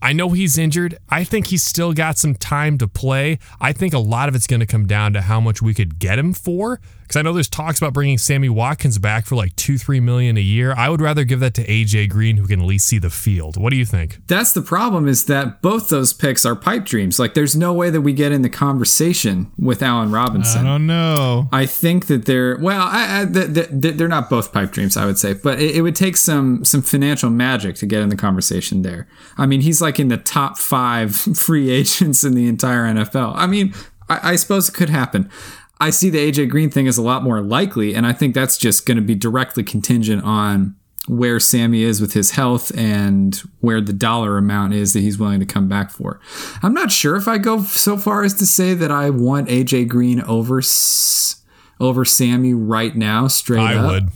Speaker 3: I know he's injured. I think he's still got some time to play. I think a lot of it's going to come down to how much we could get him for. Because I know there's talks about bringing Sammy Watkins back for like two, three million a year. I would rather give that to AJ Green, who can at least see the field. What do you think?
Speaker 2: That's the problem is that both those picks are pipe dreams. Like, there's no way that we get in the conversation with Allen Robinson.
Speaker 1: I don't know.
Speaker 2: I think that they're well. I, I, th- th- they're not both pipe dreams, I would say, but it, it would take some some financial magic to get in the conversation there. I mean, he's like in the top five free agents in the entire NFL. I mean, I, I suppose it could happen. I see the AJ Green thing as a lot more likely, and I think that's just going to be directly contingent on where Sammy is with his health and where the dollar amount is that he's willing to come back for. I'm not sure if I go so far as to say that I want AJ Green over over Sammy right now straight up.
Speaker 3: I
Speaker 2: up.
Speaker 3: would.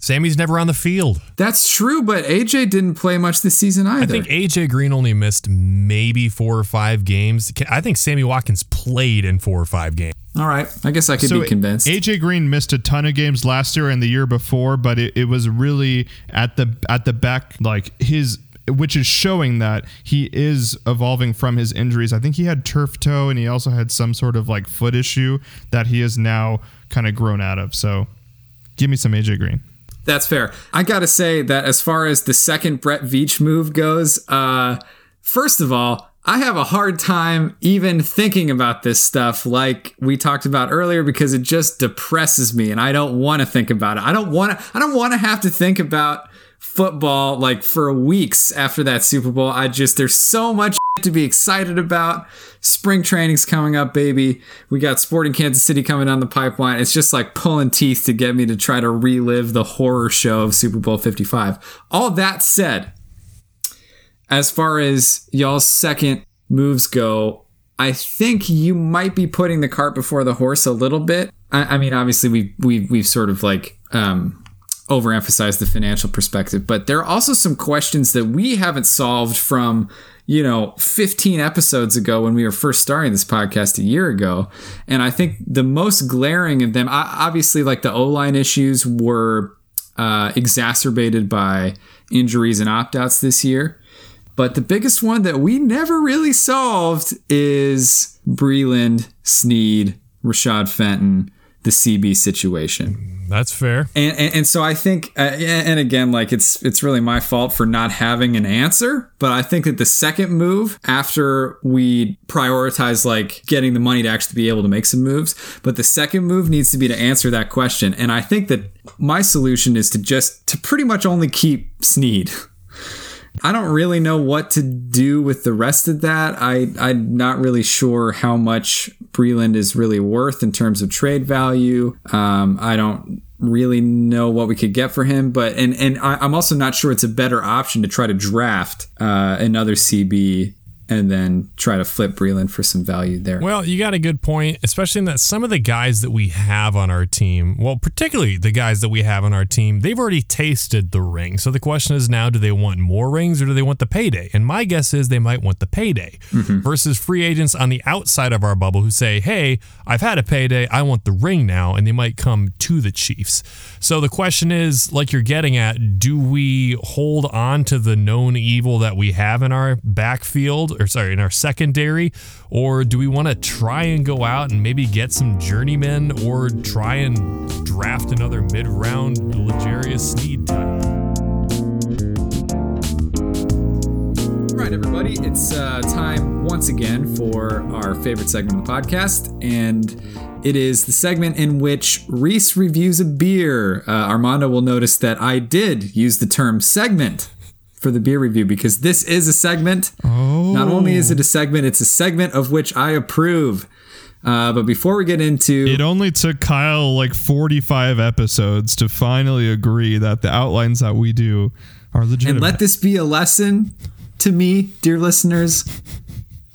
Speaker 3: Sammy's never on the field.
Speaker 2: That's true, but AJ didn't play much this season either.
Speaker 3: I think AJ Green only missed maybe four or five games. I think Sammy Watkins played in four or five games.
Speaker 2: All right, I guess I could be convinced.
Speaker 1: AJ Green missed a ton of games last year and the year before, but it, it was really at the at the back like his which is showing that he is evolving from his injuries. I think he had turf toe and he also had some sort of like foot issue that he is now kind of grown out of. So give me some AJ Green.
Speaker 2: That's fair. I got to say that as far as the second Brett Veach move goes, uh, first of all, I have a hard time even thinking about this stuff like we talked about earlier because it just depresses me and I don't want to think about it. I don't want to I don't want to have to think about football like for weeks after that Super Bowl. I just there's so much to be excited about. Spring training's coming up, baby. We got Sporting Kansas City coming down the pipeline. It's just like pulling teeth to get me to try to relive the horror show of Super Bowl 55. All that said, as far as y'all's second moves go, I think you might be putting the cart before the horse a little bit. I, I mean, obviously we we we've sort of like um, overemphasized the financial perspective, but there are also some questions that we haven't solved from you know 15 episodes ago when we were first starting this podcast a year ago, and I think the most glaring of them, obviously, like the O line issues were uh, exacerbated by injuries and opt outs this year. But the biggest one that we never really solved is Breeland, Sneed, Rashad Fenton, the CB situation.
Speaker 3: That's fair.
Speaker 2: And, and, and so I think, uh, and again, like it's it's really my fault for not having an answer. But I think that the second move after we prioritize like getting the money to actually be able to make some moves, but the second move needs to be to answer that question. And I think that my solution is to just to pretty much only keep Sneed. I don't really know what to do with the rest of that. I, I'm not really sure how much Breeland is really worth in terms of trade value. Um, I don't really know what we could get for him, but and and I, am also not sure it's a better option to try to draft uh, another CB and then try to flip Breeland for some value there.
Speaker 3: Well, you got a good point, especially in that some of the guys that we have on our team, well, particularly the guys that we have on our team, they've already tasted the ring. So the question is now, do they want more rings or do they want the payday? And my guess is they might want the payday mm-hmm. versus free agents on the outside of our bubble who say, hey, I've had a payday, I want the ring now, and they might come to the Chiefs. So the question is, like you're getting at, do we hold on to the known evil that we have in our backfield? Or sorry, in our secondary? Or do we want to try and go out and maybe get some journeymen or try and draft another mid round L'Jarius Sneed type?
Speaker 2: Right, everybody, it's uh, time once again for our favorite segment of the podcast. And it is the segment in which Reese reviews a beer. Uh, Armando will notice that I did use the term segment for the beer review because this is a segment. Oh. Not only is it a segment, it's a segment of which I approve. Uh, but before we get into
Speaker 1: it, only took Kyle like 45 episodes to finally agree that the outlines that we do are legitimate.
Speaker 2: And let this be a lesson to me, dear listeners,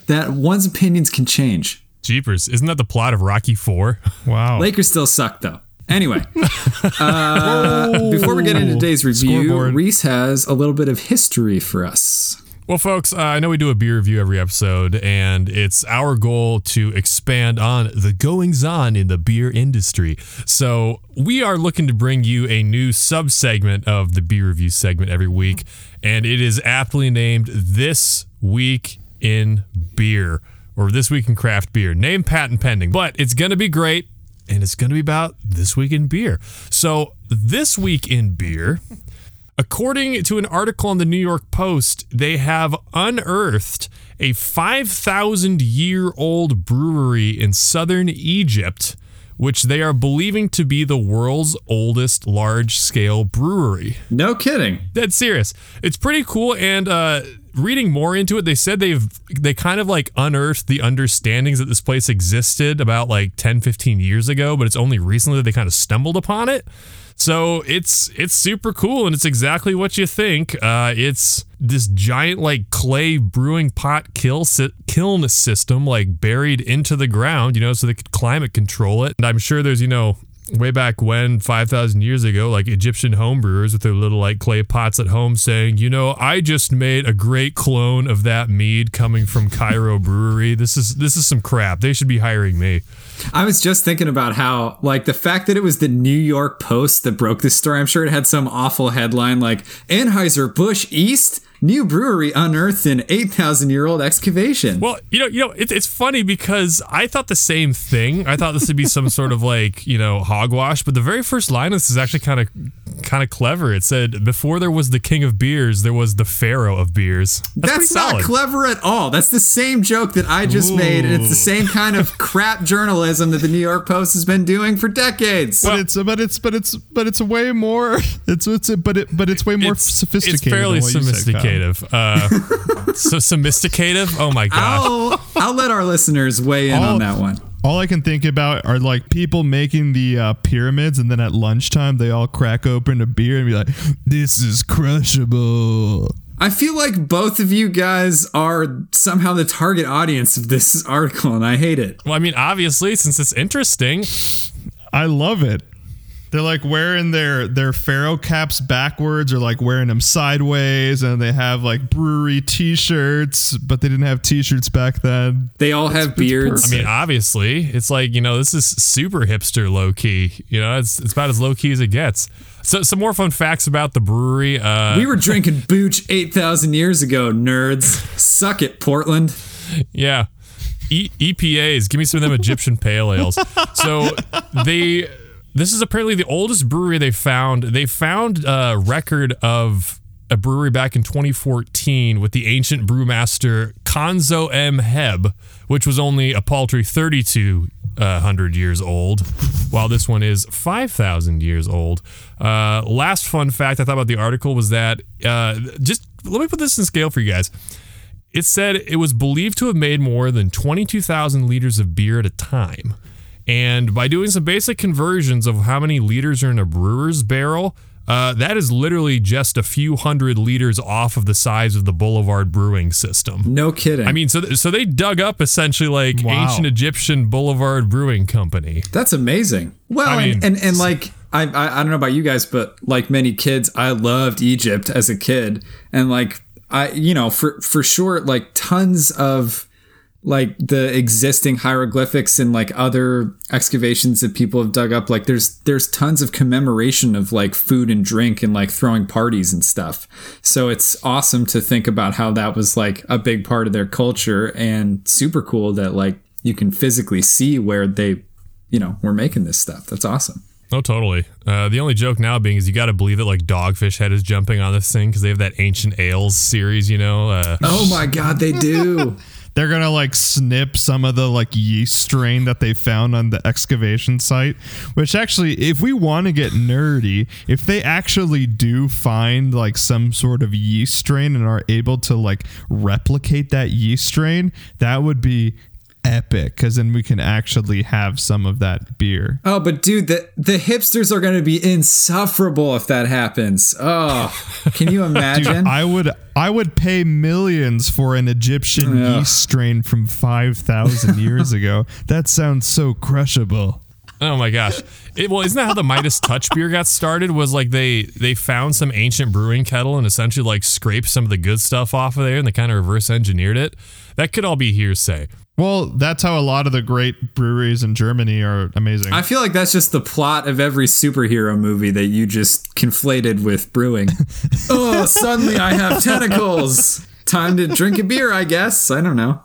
Speaker 2: that one's opinions can change.
Speaker 3: Jeepers, isn't that the plot of Rocky Four?
Speaker 1: Wow.
Speaker 2: Lakers still suck though. Anyway, uh, before we get into today's review, Scoreboard. Reese has a little bit of history for us.
Speaker 3: Well, folks, uh, I know we do a beer review every episode, and it's our goal to expand on the goings on in the beer industry. So, we are looking to bring you a new sub segment of the beer review segment every week, and it is aptly named This Week in Beer or This Week in Craft Beer. Name patent pending, but it's going to be great and it's going to be about this week in beer. So, this week in beer, according to an article on the New York Post, they have unearthed a 5,000 year old brewery in southern Egypt, which they are believing to be the world's oldest large scale brewery.
Speaker 2: No kidding.
Speaker 3: Dead serious. It's pretty cool. And, uh, reading more into it, they said they've they kind of like unearthed the understandings that this place existed about like 10, 15 years ago, but it's only recently that they kind of stumbled upon it. So it's it's super cool and it's exactly what you think. Uh, it's this giant like clay brewing pot kill si- kiln system like buried into the ground, you know, so they could climate control it. And I'm sure there's you know way back when 5000 years ago like egyptian homebrewers with their little like clay pots at home saying you know i just made a great clone of that mead coming from cairo brewery. This is this is some crap. They should be hiring me.
Speaker 2: I was just thinking about how like the fact that it was the new york post that broke this story i'm sure it had some awful headline like anheuser-busch east New brewery unearthed in 8,000 year old excavation.
Speaker 3: Well, you know, you know, it, it's funny because I thought the same thing. I thought this would be some sort of like, you know, hogwash. But the very first line of this is actually kind of, kind of clever. It said, "Before there was the king of beers, there was the pharaoh of beers." That's,
Speaker 2: That's not
Speaker 3: solid.
Speaker 2: clever at all. That's the same joke that I just made, and it's the same kind of crap journalism that the New York Post has been doing for decades.
Speaker 1: But it's but it's but it's but it's way more. It's it's but it but it's way more
Speaker 3: It's-
Speaker 1: sophisticated.
Speaker 3: It's fairly
Speaker 1: than what you said, Kyle.
Speaker 3: sophisticated. uh, so sophisticated. Oh my gosh.
Speaker 2: I'll, I'll let our listeners weigh in
Speaker 1: All-
Speaker 2: on that one.
Speaker 1: All I can think about are like people making the uh, pyramids, and then at lunchtime they all crack open a beer and be like, "This is crushable."
Speaker 2: I feel like both of you guys are somehow the target audience of this article, and I hate it.
Speaker 3: Well, I mean, obviously, since it's interesting,
Speaker 1: I love it. They're like wearing their their pharaoh caps backwards, or like wearing them sideways, and they have like brewery T-shirts, but they didn't have T-shirts back then.
Speaker 2: They all have beards.
Speaker 3: I mean, obviously, it's like you know, this is super hipster low key. You know, it's it's about as low key as it gets. So, some more fun facts about the brewery. Uh,
Speaker 2: we were drinking booch 8,000 years ago, nerds. Suck it, Portland.
Speaker 3: Yeah. E- EPAs, give me some of them Egyptian pale ales. So they, this is apparently the oldest brewery they found. They found a record of a brewery back in 2014 with the ancient brewmaster Khonso Im-Heb, which was only a paltry 3,200 years old, while this one is 5,000 years old. Uh, last fun fact I thought about the article was that, uh, just let me put this in scale for you guys. It said it was believed to have made more than 22,000 liters of beer at a time. And by doing some basic conversions of how many liters are in a brewer's barrel, uh, that is literally just a few hundred liters off of the size of the Boulevard brewing system.
Speaker 2: No kidding.
Speaker 3: I mean, so so they dug up essentially like
Speaker 1: Wow.
Speaker 3: ancient Egyptian Boulevard Brewing Company.
Speaker 2: That's amazing. Well,
Speaker 3: I mean-
Speaker 2: and, and and like I, I I don't know about you guys, but like many kids, I loved Egypt as a kid, and like I you know for for sure like tons of like the existing hieroglyphics and like other excavations that people have dug up like there's there's tons of commemoration of like food and drink and like throwing parties and stuff so it's awesome to think about how that was like a big part of their culture and super cool that like you can physically see where they you know were making this stuff that's awesome
Speaker 3: Oh, totally. Uh, the only joke now being is you got to believe that like Dogfish Head is jumping on this thing because they have that Ancient Ales series, you know. Uh,
Speaker 2: oh my god they do
Speaker 1: They're gonna like snip some of the like yeast strain that they found on the excavation site. Which actually, if we want to get nerdy, if they actually do find like some sort of yeast strain and are able to like replicate that yeast strain, that would be epic because then we can actually have some of that beer.
Speaker 2: Oh, but dude, the the hipsters are going to be insufferable if that happens. Oh, can you imagine?
Speaker 1: I would I would pay millions for an Egyptian
Speaker 2: Yeah.
Speaker 1: yeast strain from 5000 years ago. That sounds so crushable.
Speaker 3: Oh my gosh! It, well, isn't that how the Midas Touch beer got started? Was like they they found some ancient brewing kettle and essentially like scraped some of the good stuff off of there, and they kind of reverse engineered it. That could all be hearsay.
Speaker 1: Well, that's how a lot of the great breweries in Germany are amazing.
Speaker 2: I feel like that's just the plot of every superhero movie that you just conflated with brewing. oh, suddenly I have tentacles. Time to drink a beer, I guess. I don't know.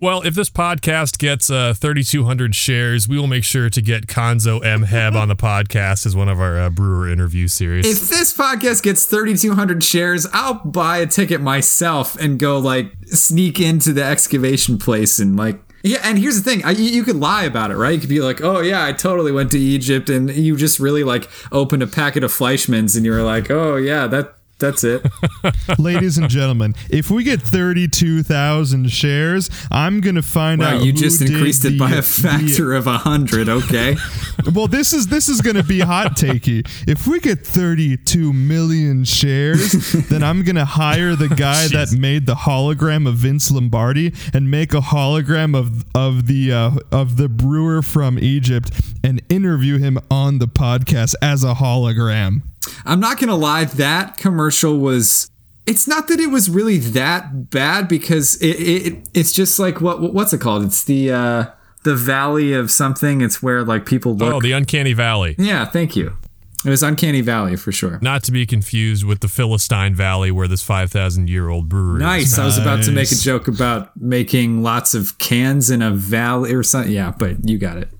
Speaker 3: Well, if this podcast gets uh, 3,200 shares, we will make sure to get Khonso Im-Heb on the podcast as one of our uh, brewer interview series.
Speaker 2: If this podcast gets 3,200 shares, I'll buy a ticket myself and go like sneak into the excavation place and like. Yeah, and here's the thing: I, you, you could lie about it, right? You could be like, "Oh yeah, I totally went to Egypt," and you just really like opened a packet of Fleischmann's, and you were like, "Oh yeah, that that's it."
Speaker 1: Ladies and gentlemen, if we get 32,000 shares, I'm going to find
Speaker 2: Wow,
Speaker 1: out
Speaker 2: you just increased it
Speaker 1: the-
Speaker 2: by a
Speaker 1: the-
Speaker 2: factor of a hundred. Okay.
Speaker 1: well, this is this is going to be hot takey. If we get 32 million shares, then I'm going to hire the guy that made the hologram of Vince Lombardi and make a hologram of of the uh, of the brewer from Egypt and interview him on the podcast as a hologram.
Speaker 2: I'm not gonna lie, that commercial was. It's not that it was really that bad because it, it it's just like what what's it called? It's the uh the valley of something. It's where like people look.
Speaker 3: oh, the Uncanny Valley.
Speaker 2: yeah, thank you. It was Uncanny Valley for sure.
Speaker 3: Not to be confused with the Philistine Valley where this 5,000 year old brewery is.
Speaker 2: Nice. I was about to make a joke about making lots of cans in a valley or something. Yeah, but you got it.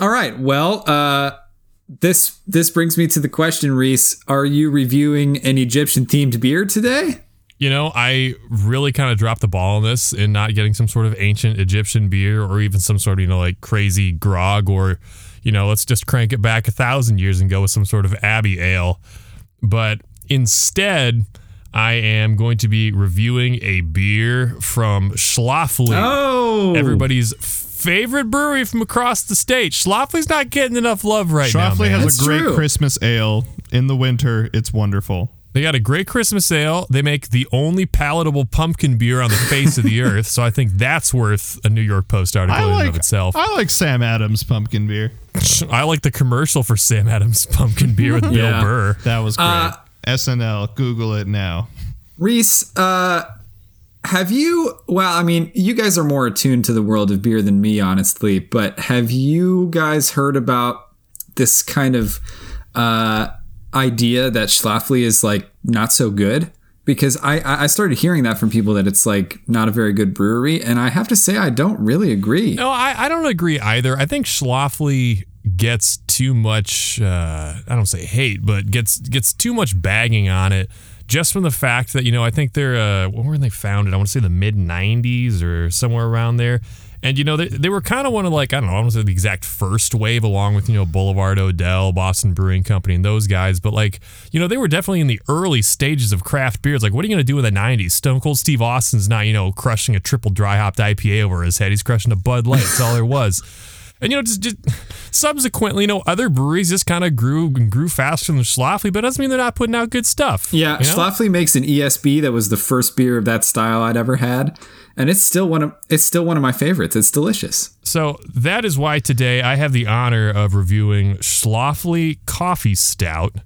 Speaker 2: All right. Well, uh, this this brings me to the question, Reese. Are you reviewing an Egyptian themed beer today?
Speaker 3: You know, I really kind of dropped the ball on this in not getting some sort of ancient Egyptian beer or even some sort of, you know, like crazy grog or, you know, let's just crank it back a thousand years and go with some sort of Abbey ale. But instead, I am going to be reviewing a beer from Schlafly.
Speaker 2: Oh,
Speaker 3: everybody's favorite brewery from across the state. Schlafly's not getting enough love right now.
Speaker 1: Schlafly has
Speaker 2: That's
Speaker 1: a great
Speaker 2: true.
Speaker 1: Christmas ale in the winter. It's wonderful.
Speaker 3: They got a great Christmas ale. They make the only palatable pumpkin beer on the face of the earth. So I think that's worth a New York Post article
Speaker 1: I
Speaker 3: in and of itself.
Speaker 1: I like Sam Adams pumpkin beer.
Speaker 3: I like the commercial for Sam Adams pumpkin beer with Bill
Speaker 2: Yeah.
Speaker 3: Burr.
Speaker 1: That was great.
Speaker 2: Uh,
Speaker 1: SNL. Google it now.
Speaker 2: Reese, uh, have you? Well, I mean, you guys are more attuned to the world of beer than me, honestly. But have you guys heard about this kind of uh, idea that Schlafly is like not so good? Because I I started hearing that from people that it's like not a very good brewery, and I have to say I don't really agree.
Speaker 3: No, I, I don't agree either. I think Schlafly gets too much uh, I don't say hate, but gets gets too much bagging on it just from the fact that, you know, I think they're uh when were they founded? I want to say the mid nineties or somewhere around there. And you know, they, they were kind of one of like, I don't know, I want to say the exact first wave along with, you know, Boulevard Odell, Boston Brewing Company, and those guys. But like, you know, they were definitely in the early stages of craft beers. Like, what are you going to do in the 90s? Stone Cold Steve Austin's not, you know, crushing a triple dry hopped IPA over his head. He's crushing a Bud Light. That's all there was. And you know, just, just subsequently, you know, other breweries just kind of grew and grew faster than Schlafly, but it doesn't mean they're not putting out good stuff.
Speaker 2: Yeah,
Speaker 3: you know?
Speaker 2: Schlafly makes an ESB that was the first beer of that style I'd ever had, and it's still one of it's still one of my favorites. It's delicious.
Speaker 3: So that is why today I have the honor of reviewing Schlafly Coffee Stout,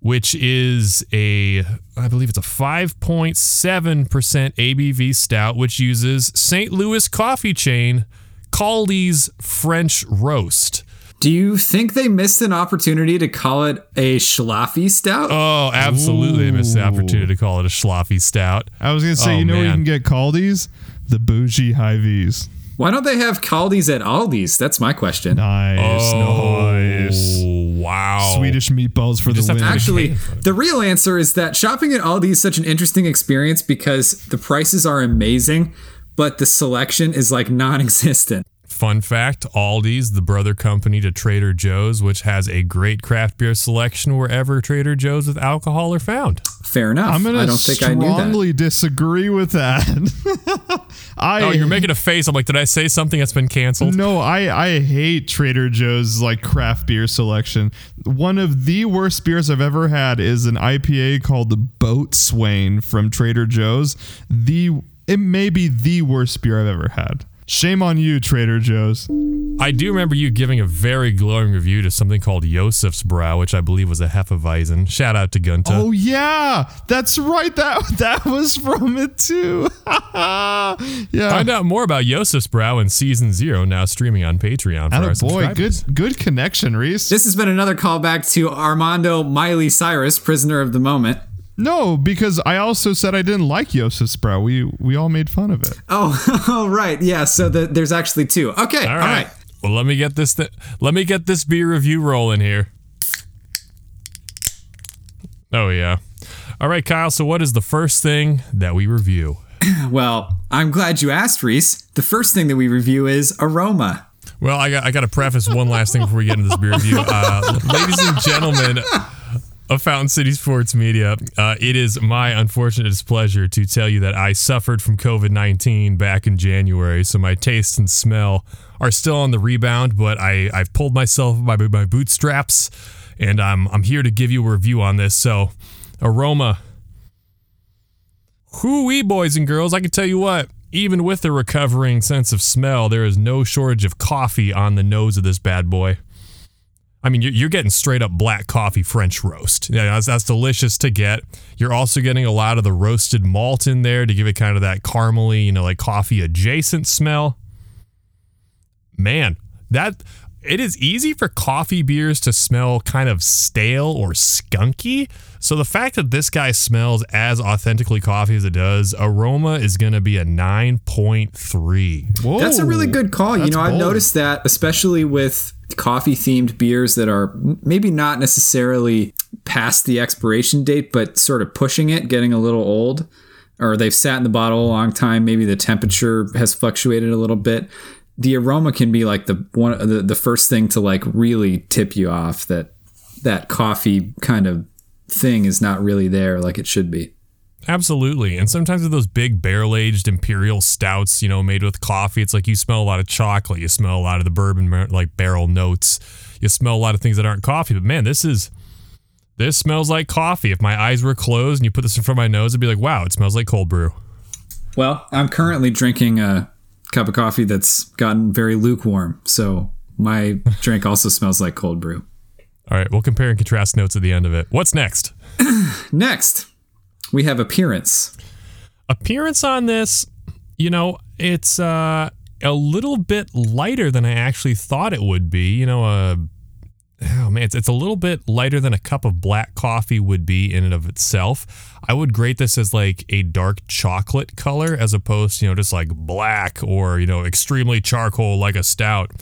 Speaker 3: which is a, I believe it's a 5.7% ABV stout, which uses St. Louis coffee chain Kaldi's French Roast.
Speaker 2: Do you think they missed an opportunity to call it a Schlafly stout?
Speaker 3: Oh, absolutely. They missed the opportunity to call it a Schlafly Stout.
Speaker 1: I was gonna say,
Speaker 3: Oh,
Speaker 1: you know where you can get Kaldi's? The bougie Hy-Vee's.
Speaker 2: Why don't they have Kaldi's at Aldi's? That's my question.
Speaker 1: Nice, oh, nice.
Speaker 3: Oh, wow.
Speaker 1: Swedish meatballs for the
Speaker 3: just
Speaker 1: win.
Speaker 2: Actually, the real answer is that shopping at Aldi is such an interesting experience because the prices are amazing, but the selection is like non-existent.
Speaker 3: Fun fact Aldi's, the brother company to Trader Joe's, which has a great craft beer selection wherever Trader Joe's with alcohol are found.
Speaker 2: Fair enough.
Speaker 1: I'm gonna
Speaker 2: I don't think I knew that.
Speaker 1: strongly disagree with that. I
Speaker 3: Oh, you're making a face. I'm like, did I say something that's been canceled?
Speaker 1: No, I I hate Trader Joe's like craft beer selection. One of the worst beers I've ever had is an IPA called the Boatswain from Trader Joe's. The it may be the worst beer I've ever had. Shame on you, Trader Joe's.
Speaker 3: I do remember you giving a very glowing review to something called Josephsbrau, which I believe was a Hefeweizen. Shout out to Gunta.
Speaker 1: Oh yeah, that's right. That that was from it too. yeah.
Speaker 3: Find out more about Josephsbrau in season zero, now streaming on Patreon for oh, our
Speaker 1: boy, good good connection, Reese.
Speaker 2: This has been another callback to Armando Miley Cyrus, prisoner of the moment.
Speaker 1: No, because I also said I didn't like Josephsbrau. We we all made fun of it.
Speaker 2: Oh, oh right. Yeah, so the, there's actually two. Okay,
Speaker 3: All right. Well, let me get this. Th- let me get this beer review rolling here. Oh yeah. All right, Kyle. So, what is the first thing that we review?
Speaker 2: Well, I'm glad you asked, Reese. The first thing that we review is aroma.
Speaker 3: Well, I got I got to preface one last thing before we get into this beer review, uh, ladies and gentlemen of Fountain City Sports Media. Uh, it is my unfortunate displeasure to tell you that I suffered from COVID nineteen back in January, so my taste and smell are still on the rebound. But I I've pulled myself by my bootstraps, and I'm I'm here to give you a review on this. So, aroma. Hoo-wee, boys and girls, I can tell you what, even with a recovering sense of smell, there is no shortage of coffee on the nose of this bad boy. I mean, you're, you're getting straight up black coffee French roast. Yeah, that's, that's delicious to get. You're also getting a lot of the roasted malt in there to give it kind of that caramely, you know, like coffee adjacent smell. Man, that it is easy for coffee beers to smell kind of stale or skunky. So the fact that this guy smells as authentically coffee as it does, aroma is going to be a 9.3.
Speaker 1: Whoa,
Speaker 2: That's a really good call. You
Speaker 1: That's
Speaker 2: know, I've noticed that, especially with coffee themed beers that are maybe not necessarily past the expiration date, but sort of pushing it, getting a little old, or they've sat in the bottle a long time. Maybe the temperature has fluctuated a little bit. The aroma can be like the one the, the first thing to like really tip you off that that coffee kind of thing is not really there like it should be.
Speaker 3: Absolutely. And sometimes with those big barrel aged imperial stouts, you know, made with coffee, it's like you smell a lot of chocolate. You smell a lot of the bourbon, like barrel notes. You smell a lot of things that aren't coffee. But man, this is this smells like coffee. If my eyes were closed and you put this in front of my nose, it'd be like, wow, it smells like cold brew.
Speaker 2: Well, I'm currently drinking a cup of coffee that's gotten very lukewarm, so my drink also smells like cold brew.
Speaker 3: All right, we'll compare and contrast notes at the end of it. What's next?
Speaker 2: Next, we have appearance.
Speaker 3: appearance on this, you know, it's uh, a little bit lighter than I actually thought it would be. You know, uh, oh man, it's, it's a little bit lighter than a cup of black coffee would be in and of itself. I would grade this as like a dark chocolate color as opposed to, you know, just like black or, you know, extremely charcoal like a stout.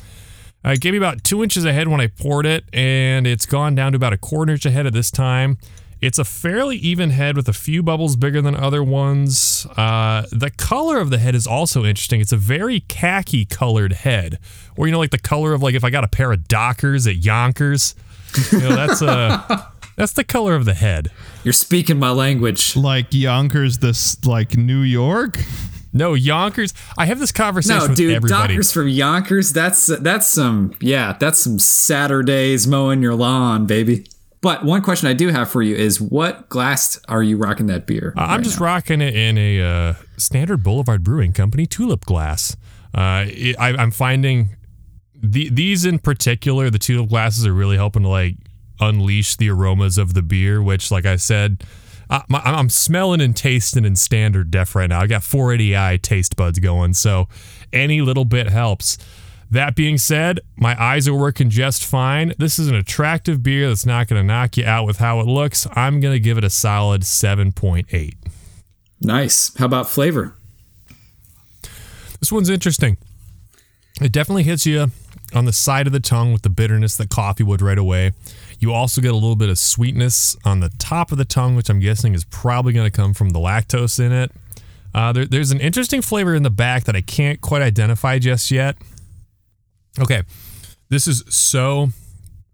Speaker 3: Uh, it gave me about two inches ahead when I poured it, and it's gone down to about a quarter inch ahead at this time. It's a fairly even head with a few bubbles bigger than other ones. Uh, the color of the head is also interesting. It's a very khaki colored head, or you know, like the color of like if I got a pair of Dockers at Yonkers. You know, that's uh, that's the color of the head.
Speaker 2: You're speaking my language.
Speaker 1: like Yonkers, this like New York.
Speaker 3: No, Yonkers. I have this conversation
Speaker 2: No,
Speaker 3: with
Speaker 2: dude,
Speaker 3: everybody.
Speaker 2: Dockers from Yonkers. That's that's some yeah, that's some Saturdays mowing your lawn, baby. But one question I do have for you is, what glass are you rocking that beer?
Speaker 3: I'm just rocking it in a uh, standard Boulevard Brewing Company tulip glass. Uh, it, I, I'm finding the, these in particular, the tulip glasses are really helping to like unleash the aromas of the beer. Which, like I said, I, my, I'm smelling and tasting in standard def right now. I got 480i taste buds going, so any little bit helps. That being said, my eyes are working just fine. This is an attractive beer that's not going to knock you out with how it looks. I'm going to give it a solid 7.8.
Speaker 2: nice. How about flavor?
Speaker 3: This one's interesting. It definitely hits you on the side of the tongue with the bitterness that coffee would right away. You also get a little bit of sweetness on the top of the tongue, which I'm guessing is probably going to come from the lactose in it. Uh, there, there's an interesting flavor in the back that I can't quite identify just yet. Okay, this is so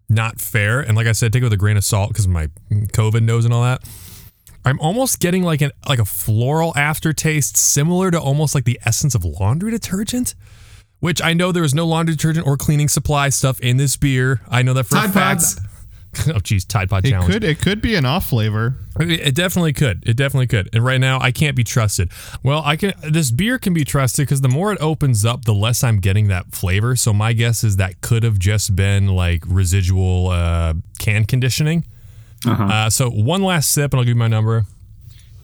Speaker 3: not fair, and like I said, take it with a grain of salt because my COVID nose and all that. I'm almost getting like an like a floral aftertaste, similar to almost like the essence of laundry detergent. Which I know there is no laundry detergent or cleaning supply stuff in this beer. I know that for a fact.
Speaker 2: Pods.
Speaker 3: oh, geez, Tide Pod
Speaker 1: It
Speaker 3: challenge.
Speaker 1: could it could be an off flavor.
Speaker 3: It it definitely could. It definitely could. And right now, I can't be trusted. Well, I can. This beer can be trusted because the more it opens up, the less I'm getting that flavor. So my guess is that could have just been like residual uh, can conditioning. Uh, so one last sip, and I'll give you my number.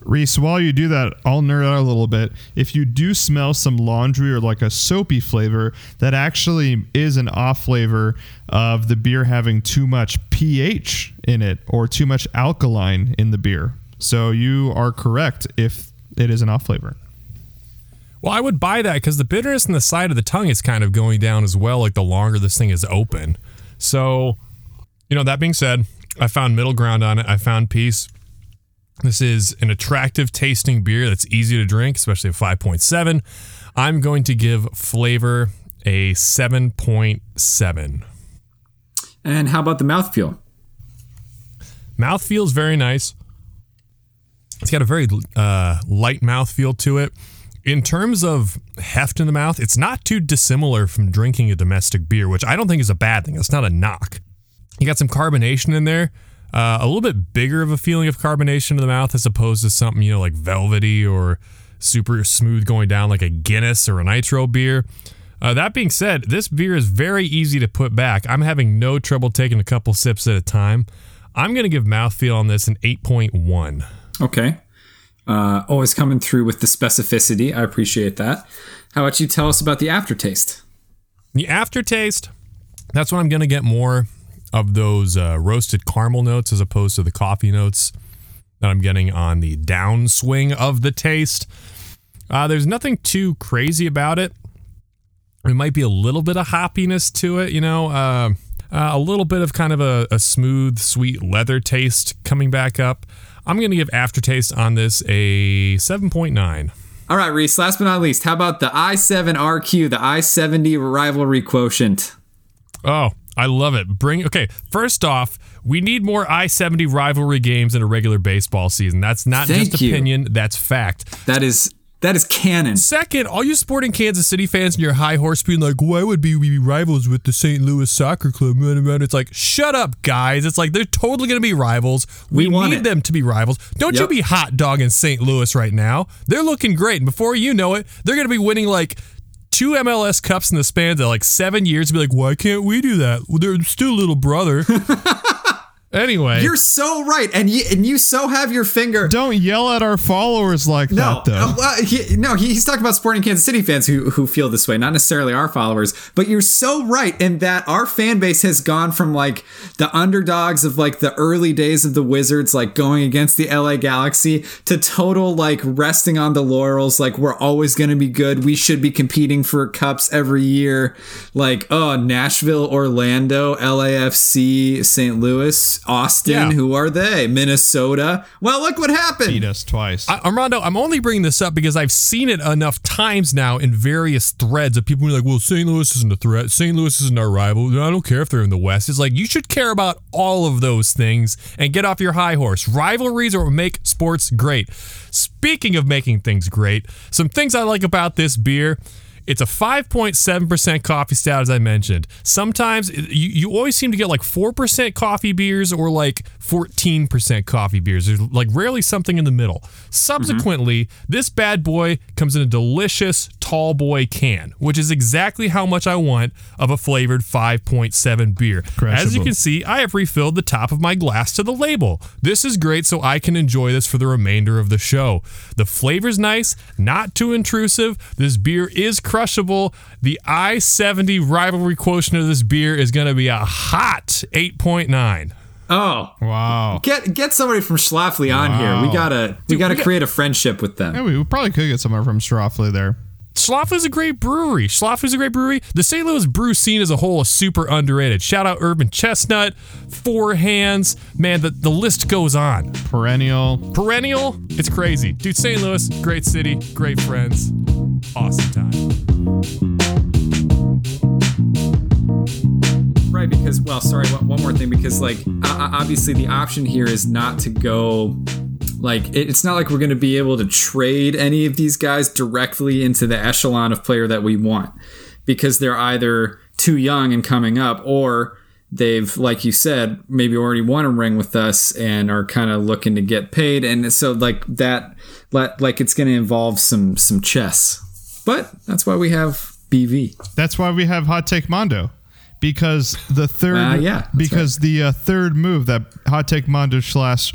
Speaker 1: Reese, while you do that, I'll nerd out a little bit. If you do smell some laundry or like a soapy flavor, that actually is an off flavor of the beer having too much pH in it or too much alkaline in the beer. So you are correct if it is an off flavor.
Speaker 3: Well, I would buy that because the bitterness in the side of the tongue is kind of going down as well, like the longer this thing is open. So, you know, that being said, I found middle ground on it. I found peace. This is an attractive tasting beer that's easy to drink, especially at 5.7. I'm going to give flavor a 7.7.
Speaker 2: And how about the mouthfeel?
Speaker 3: Mouth feels very nice. It's got a very uh, light mouth feel to it. In terms of heft in the mouth, it's not too dissimilar from drinking a domestic beer, which I don't think is a bad thing. It's not a knock. You got some carbonation in there, uh, a little bit bigger of a feeling of carbonation in the mouth as opposed to something, you know, like velvety or super smooth going down like a Guinness or a Nitro beer. Uh, that being said, this beer is very easy to put back. I'm having no trouble taking a couple sips at a time. I'm going to give mouthfeel on this an 8.1.
Speaker 2: Okay. Uh, always coming through with the specificity. I appreciate that. How about you tell us about the aftertaste?
Speaker 3: The aftertaste, That's when I'm going to get more of those uh, roasted caramel notes as opposed to the coffee notes that I'm getting on the downswing of the taste. Uh, there's nothing too crazy about it. It might be a little bit of hoppiness to it, you know, uh, uh, a little bit of kind of a, a smooth, sweet leather taste coming back up. I'm going to give aftertaste on this a 7.9.
Speaker 2: All right, Reese, last but not least, how about the i7RQ, the i70 rivalry quotient?
Speaker 3: Oh, I love it. Bring okay. First off, we need more I seventy rivalry games in a regular baseball season. That's not
Speaker 2: Thank
Speaker 3: just
Speaker 2: you.
Speaker 3: opinion. That's fact.
Speaker 2: That is that is canon.
Speaker 3: Second, all you sporting Kansas City fans and your high horse being like, why would we be rivals with the St. Louis Soccer Club? man It's like, shut up, guys. It's like they're totally going to be rivals. We,
Speaker 2: We want
Speaker 3: need
Speaker 2: it.
Speaker 3: them to be rivals. Don't you be hot dog in St. Louis right now. They're looking great. And before you know it, they're going to be winning like two MLS Cups in the span of like seven years. Be like, why can't we do that? They're still little brother. anyway.
Speaker 2: You're so right, and you and you so have your finger.
Speaker 1: Don't yell at our followers like
Speaker 2: No,
Speaker 1: that, though.
Speaker 2: uh, well, he, no, he- he's talking about supporting Kansas City fans who who feel this way, not necessarily our followers. But you're so right in that our fan base has gone from like the underdogs of like the early days of the Wizards, like going against the LA Galaxy, to total like resting on the laurels. Like we're always going to be good. We should be competing for cups every year. Like oh, Nashville, Orlando, LAFC, St. Louis, Austin.
Speaker 3: Yeah.
Speaker 2: Who are they? Minnesota. Well, look what happened.
Speaker 1: Beat us twice.
Speaker 3: I- Armando, I'm only bringing this up because I've seen it enough times now in various threads of people being like, well, St. Louis isn't a threat. St. Louis isn't our rival. I don't care if they're in the West. It's like, you should care about all of those things and get off your high horse. Rivalries are what make sports great. Speaking of making things great, some things I like about this beer. It's a 5.7% coffee stout, as I mentioned. Sometimes you, you always seem to get like 4% coffee beers or like 14% coffee beers. There's like rarely something in the middle. Subsequently, this bad boy comes in a delicious tall boy can, which is exactly how much I want of a flavored 5.7 beer. As you can see, I have refilled the top of my glass to the label. This is great so I can enjoy this for the remainder of the show. The flavor's nice, not too intrusive. This beer is crushable. The I 70 rivalry quotient of this beer is going to be a hot 8.9.
Speaker 2: Oh,
Speaker 1: wow.
Speaker 2: get get somebody from Schlafly on here. We gotta we gotta
Speaker 3: we got-
Speaker 2: create a friendship with them.
Speaker 1: Yeah, we probably could get someone from Schlafly there.
Speaker 3: Schlafly's a great brewery. Schlaf is a great brewery. The St. Louis brew scene as a whole is super underrated. Shout out Urban Chestnut, Four Hands. Man, the, the list goes on.
Speaker 1: Perennial.
Speaker 3: Perennial, it's crazy. Dude, St. Louis, great city, great friends, awesome time.
Speaker 2: Right, because well, sorry, one one more thing because like o- o- obviously the option here is not to go like it- it's not like we're going to be able to trade any of these guys directly into the echelon of player that we want because they're either too young and coming up or they've like you said maybe already won a ring with us and are kind of looking to get paid and so like that like like it's going to involve some some chess but that's why we have bv
Speaker 1: That's why we have Hot Take Mondo. Because the third,
Speaker 2: Uh, yeah,
Speaker 1: because the uh, third move that Hot Take Mondo slash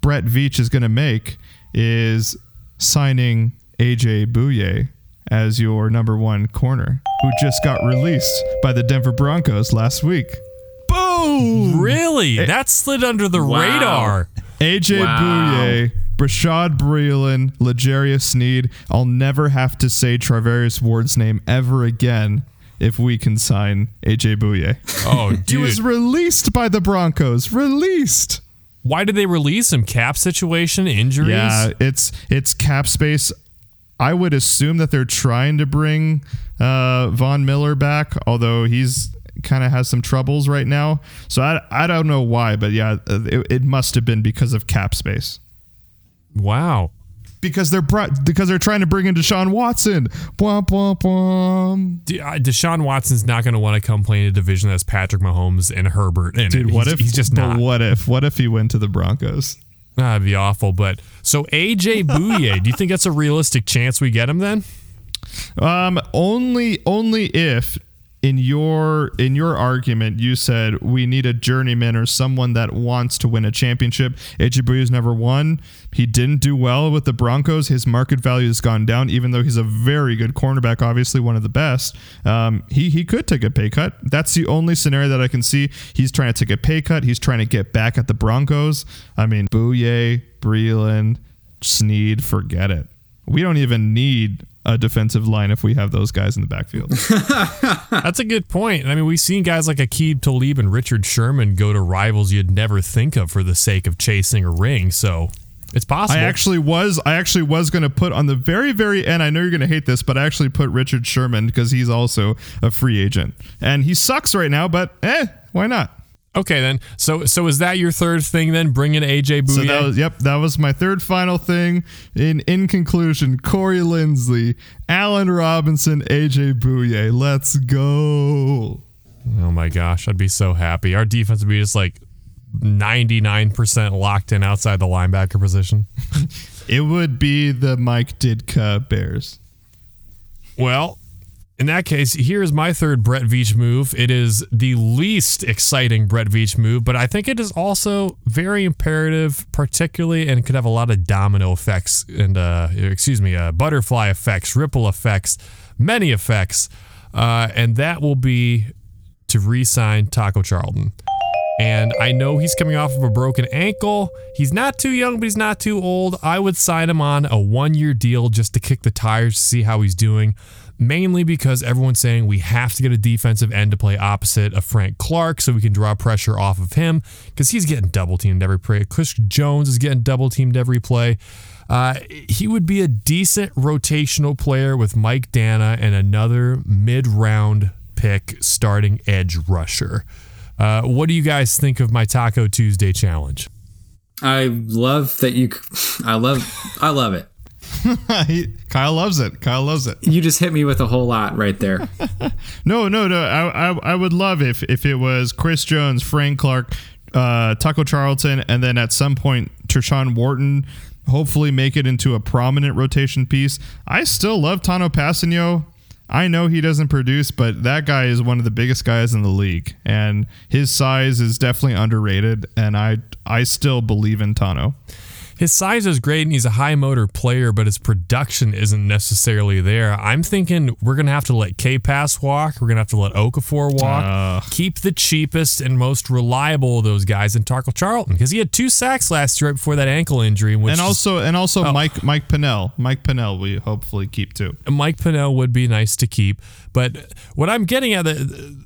Speaker 1: Brett Veach is going to make is signing AJ Bouye as your number one corner, who just got released by the Denver Broncos last week. Boom!
Speaker 3: Really? That slid under the
Speaker 2: Wow.
Speaker 3: radar.
Speaker 1: AJ
Speaker 2: Wow.
Speaker 1: Bouye, Brashad Breeland, L'Jarius Sneed. I'll never have to say Travarius Ward's name ever again if we can sign AJ Bouye.
Speaker 3: Oh, dude.
Speaker 1: He was released by the Broncos. Released.
Speaker 3: Why did they release him? Cap situation, injuries?
Speaker 1: Yeah, it's it's cap space. I would assume that they're trying to bring uh, Von Miller back, although he's kind of has some troubles right now. So I, I don't know why, but yeah, it, it must have been because of cap space.
Speaker 3: Wow.
Speaker 1: Because they're brought, because they're trying to bring in Deshaun Watson. Bwah.
Speaker 3: D- uh, Deshaun Watson's not going to want to come play in a division that's Patrick Mahomes and Herbert. In
Speaker 1: Dude,
Speaker 3: it.
Speaker 1: what
Speaker 3: he's,
Speaker 1: if
Speaker 3: he's just not?
Speaker 1: What if? What if he went to the Broncos?
Speaker 3: That'd be awful. But so AJ Bouye, do you think that's a realistic chance we get him then?
Speaker 1: Um, only only if in your in your argument, you said we need a journeyman or someone that wants to win a championship. Bouye's never won. He didn't do well with the Broncos. His market value has gone down, even though he's a very good cornerback, obviously one of the best. Um, he he could take a pay cut. That's the only scenario that I can see. He's trying to take a pay cut. He's trying to get back at the Broncos. I mean, Bouye, Breeland, Sneed, forget it. We don't even need a defensive line if we have those guys in the backfield.
Speaker 3: That's a good point. I mean, we've seen guys like Aqib Talib and Richard Sherman go to rivals you'd never think of for the sake of chasing a ring. So it's possible.
Speaker 1: I actually was I actually was going to put on the very very end. I know you're going to hate this, but I actually put Richard Sherman because he's also a free agent and he sucks right now. But eh, why not?
Speaker 3: Okay, then. So, so is that your third thing? Then bring in AJ Bouye.
Speaker 1: So that was, yep, that was my third final thing. In in conclusion, Corey Linsley, Allen Robinson, AJ Bouye. Let's go.
Speaker 3: Oh my gosh, I'd be so happy. Our defense would be just like ninety nine percent locked in outside the linebacker position.
Speaker 1: it would be the Mike Ditka Bears.
Speaker 3: Well, in that case, here's my third Brett Veach move. It is the least exciting Brett Veach move, but I think it is also very imperative, particularly, and could have a lot of domino effects and, uh, excuse me, uh, butterfly effects, ripple effects, many effects. Uh, and that will be to re sign Taco Charlton. And I know he's coming off of a broken ankle. He's not too young, but he's not too old. I would sign him on a one year deal just to kick the tires see how he's doing mainly because everyone's saying we have to get a defensive end to play opposite of Frank Clark so we can draw pressure off of him because he's getting double teamed every play. Chris Jones is getting double teamed every play. Uh, he would be a decent rotational player with Mike Danna and another mid round pick starting edge rusher. Uh, what do you guys think of my Taco Tuesday challenge?
Speaker 2: I love that you. I love. I love it.
Speaker 1: he, Kyle loves it. Kyle loves it.
Speaker 2: You just hit me with a whole lot right there.
Speaker 1: no, no, no. I, I, I would love if if it was Chris Jones, Frank Clark, uh, Taco Charlton, and then at some point Tershawn Wharton. Hopefully, make it into a prominent rotation piece. I still love Tanoh Kpassagnon. I know he doesn't produce, but that guy is one of the biggest guys in the league, and his size is definitely underrated. And I I still believe in Tanoh
Speaker 3: his size is great and he's a high motor player, but his production isn't necessarily there. I'm thinking we're gonna have to let K Pass walk. We're gonna have to let Okafor walk. Uh, keep the cheapest and most reliable of those guys in Taco Charlton because he had two sacks last year right before that ankle injury.
Speaker 1: and also, and also oh. Mike Mike Pennel. Mike Pennel, we hopefully keep too.
Speaker 3: Mike Pennel would be nice to keep, but what I'm getting at the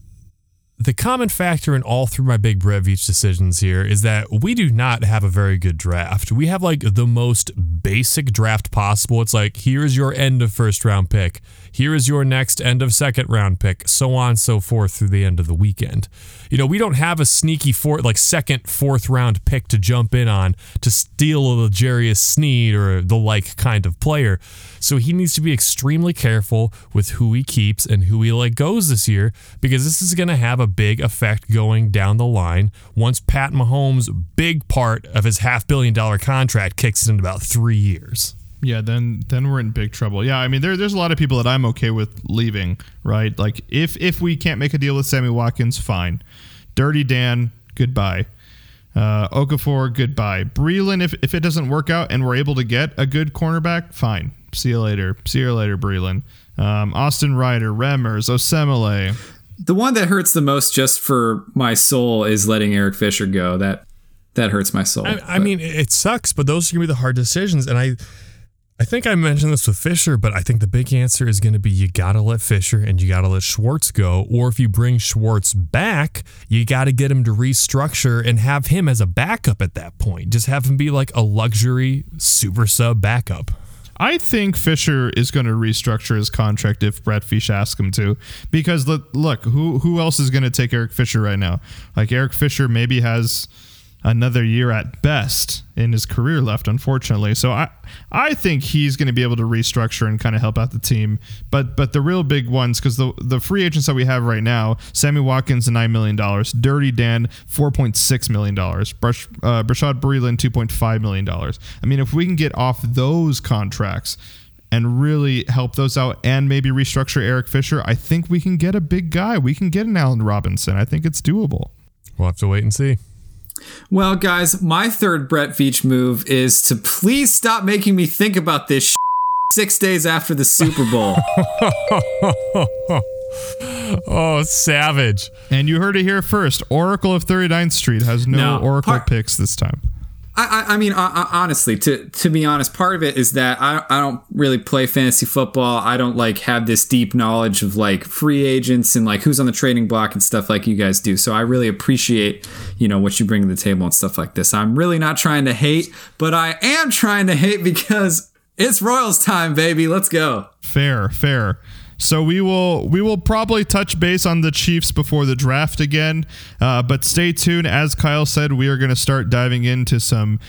Speaker 3: the common factor in all three of my big Brett Veach decisions here is that we do not have a very good draft. We have like the most basic draft possible. It's like, here's your end of first round pick. Here is your next end of second round pick, so on and so forth through the end of the weekend. You know, we don't have a sneaky fourth, like second, fourth round pick to jump in on to steal a Jarius Sneed or the like kind of player. So he needs to be extremely careful with who he keeps and who he like goes this year because this is going to have a big effect going down the line once Pat Mahomes' big part of his half billion dollar contract kicks in about three years
Speaker 1: yeah, then then we're in big trouble. Yeah, I mean there there's a lot of people that I'm okay with leaving, right? Like if if we can't make a deal with Sammy Watkins, fine. Dirty Dan, goodbye. Uh, Okafor, goodbye. Breeland, if, if it doesn't work out and we're able to get a good cornerback, fine. See you later. See you later, Breeland. Um, Austin Reiter, Remmers, Osemele.
Speaker 2: The one that hurts the most just for my soul is letting Eric Fisher go. That that hurts my soul.
Speaker 3: I, I mean, it sucks, but those are gonna be the hard decisions. And I I think I mentioned this with Fisher, but I think the big answer is going to be you got to let Fisher and you got to let Schwartz go. Or if you bring Schwartz back, you got to get him to restructure and have him as a backup at that point. Just have him be like a luxury super sub backup.
Speaker 1: I think Fisher is going to restructure his contract if Brett Veach asks him to, because look who who else is going to take Eric Fisher right now? Like Eric Fisher maybe has another year at best in his career left, unfortunately. So I I think he's going to be able to restructure and kind of help out the team. But but the real big ones, because the the free agents that we have right now, Sammy Watkins nine million dollars, Dirty Dan four point six million dollars, Brush uh, Brashad Breeland two point five million dollars. I mean, if we can get off those contracts and really help those out and maybe restructure Eric Fisher, I think we can get a big guy. We can get an Allen Robinson. I think it's doable.
Speaker 3: We'll have to wait and see.
Speaker 2: Well, guys, my third Brett Veach move is to please stop making me think about this sh- six days after the Super Bowl.
Speaker 3: Oh, savage.
Speaker 1: And you heard it here first. Oracle of 39th Street has no,
Speaker 2: No,
Speaker 1: Oracle
Speaker 2: part-
Speaker 1: picks this time.
Speaker 2: I, I, I mean, uh, uh, honestly, to to be honest, part of it is that I, I don't really play fantasy football. I don't like have this deep knowledge of like free agents and like who's on the trading block and stuff like you guys do. So I really appreciate you know what you bring to the table and stuff like this. I'm really not trying to hate, but I am trying to hate because it's Royals time, baby. Let's go.
Speaker 1: Fair, fair. So we will we will probably touch base on the Chiefs before the draft again, uh, but stay tuned. As Kyle said, we are going to start diving into some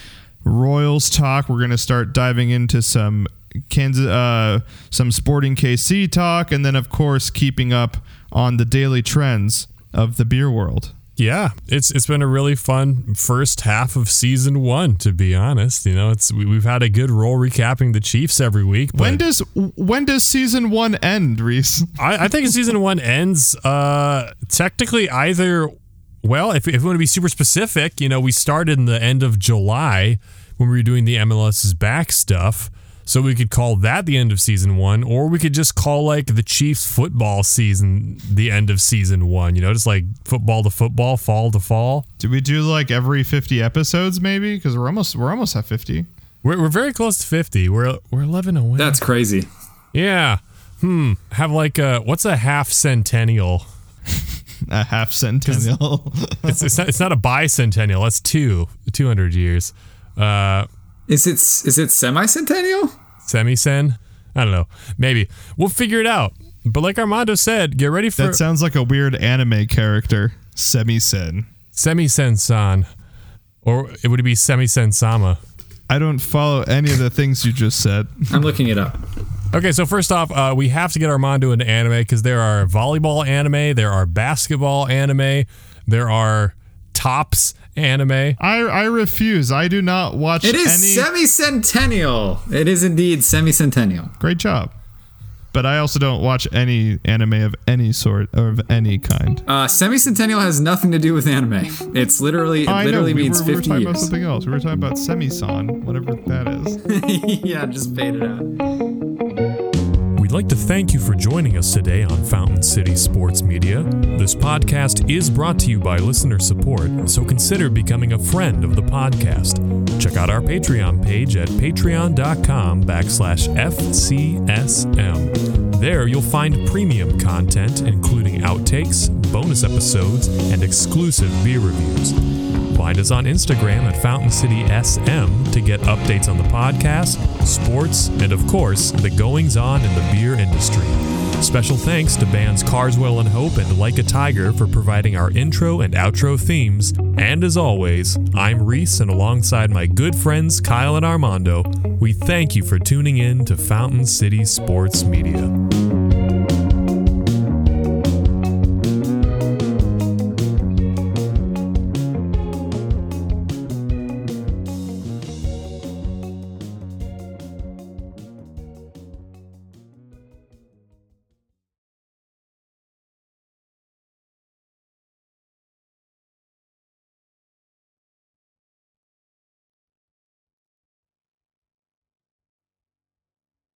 Speaker 1: Royals talk. We're going to start diving into some Kansas, uh, some Sporting KC talk, and then of course keeping up on the daily trends of the beer world.
Speaker 3: Yeah, it's it's been a really fun first half of season one. To be honest, you know, it's we, we've had a good role recapping the Chiefs every week. But
Speaker 1: When does when does season one end, Reese?
Speaker 3: I, I think season one ends uh, technically either. Well, if, if we want to be super specific, you know, we started in the end of July when we were doing the MLS's back stuff. So we could call that the end of season one, or we could just call like the Chiefs football season the end of season one. You know, just like football to football, fall to fall.
Speaker 1: Do we do like every fifty episodes, maybe? Because we're almost we're almost at fifty.
Speaker 3: We're, we're very close to 50. We're we're 11 away.
Speaker 2: That's crazy.
Speaker 3: yeah. Hmm. Have like a what's a half centennial?
Speaker 1: A half centennial.
Speaker 3: It's it's not, it's not a bicentennial. That's two 200 years. Uh,
Speaker 2: Is it is it semi-centennial?
Speaker 3: semicen. I don't know. Maybe we'll figure it out. But like Armando said, get ready for
Speaker 1: that sounds like a weird anime character. Semisen.
Speaker 3: semicen san, or it would be semicen sama.
Speaker 1: I don't follow any of the things you just said.
Speaker 2: I'm looking it up.
Speaker 3: Okay, so first off, uh, we have to get Armando into anime because there are volleyball anime, there are basketball anime, there are tops anime.
Speaker 1: I I refuse. I do not watch
Speaker 2: It is
Speaker 1: any.
Speaker 2: semi-centennial. It is indeed semi-centennial.
Speaker 1: Great job. But I also don't watch any anime of any sort or of any kind.
Speaker 2: Uh, semi-centennial has nothing to do with anime. It's literally it
Speaker 1: I know.
Speaker 2: literally
Speaker 1: We
Speaker 2: means
Speaker 1: were, we were
Speaker 2: 50
Speaker 1: talking about something else. We were talking about semisan, whatever that is.
Speaker 2: yeah, just fade it out.
Speaker 3: Like to thank you for joining us today on Fountain City Sports Media. This podcast is brought to you by listener support, so consider becoming a friend of the podcast. Check out our Patreon page at patreon.com backslash FCSM. There you'll find premium content, including outtakes, bonus episodes, and exclusive beer reviews. Find us on Instagram at Fountain City SM to get updates on the podcast, sports, and of course, the goings on in the beer industry. Special thanks to bands Carswell and Hope and Like a Tiger for providing our intro and outro themes. And as always, I'm Reese, and alongside my good friends Kyle and Armando, we thank you for tuning in to Fountain City Sports Media.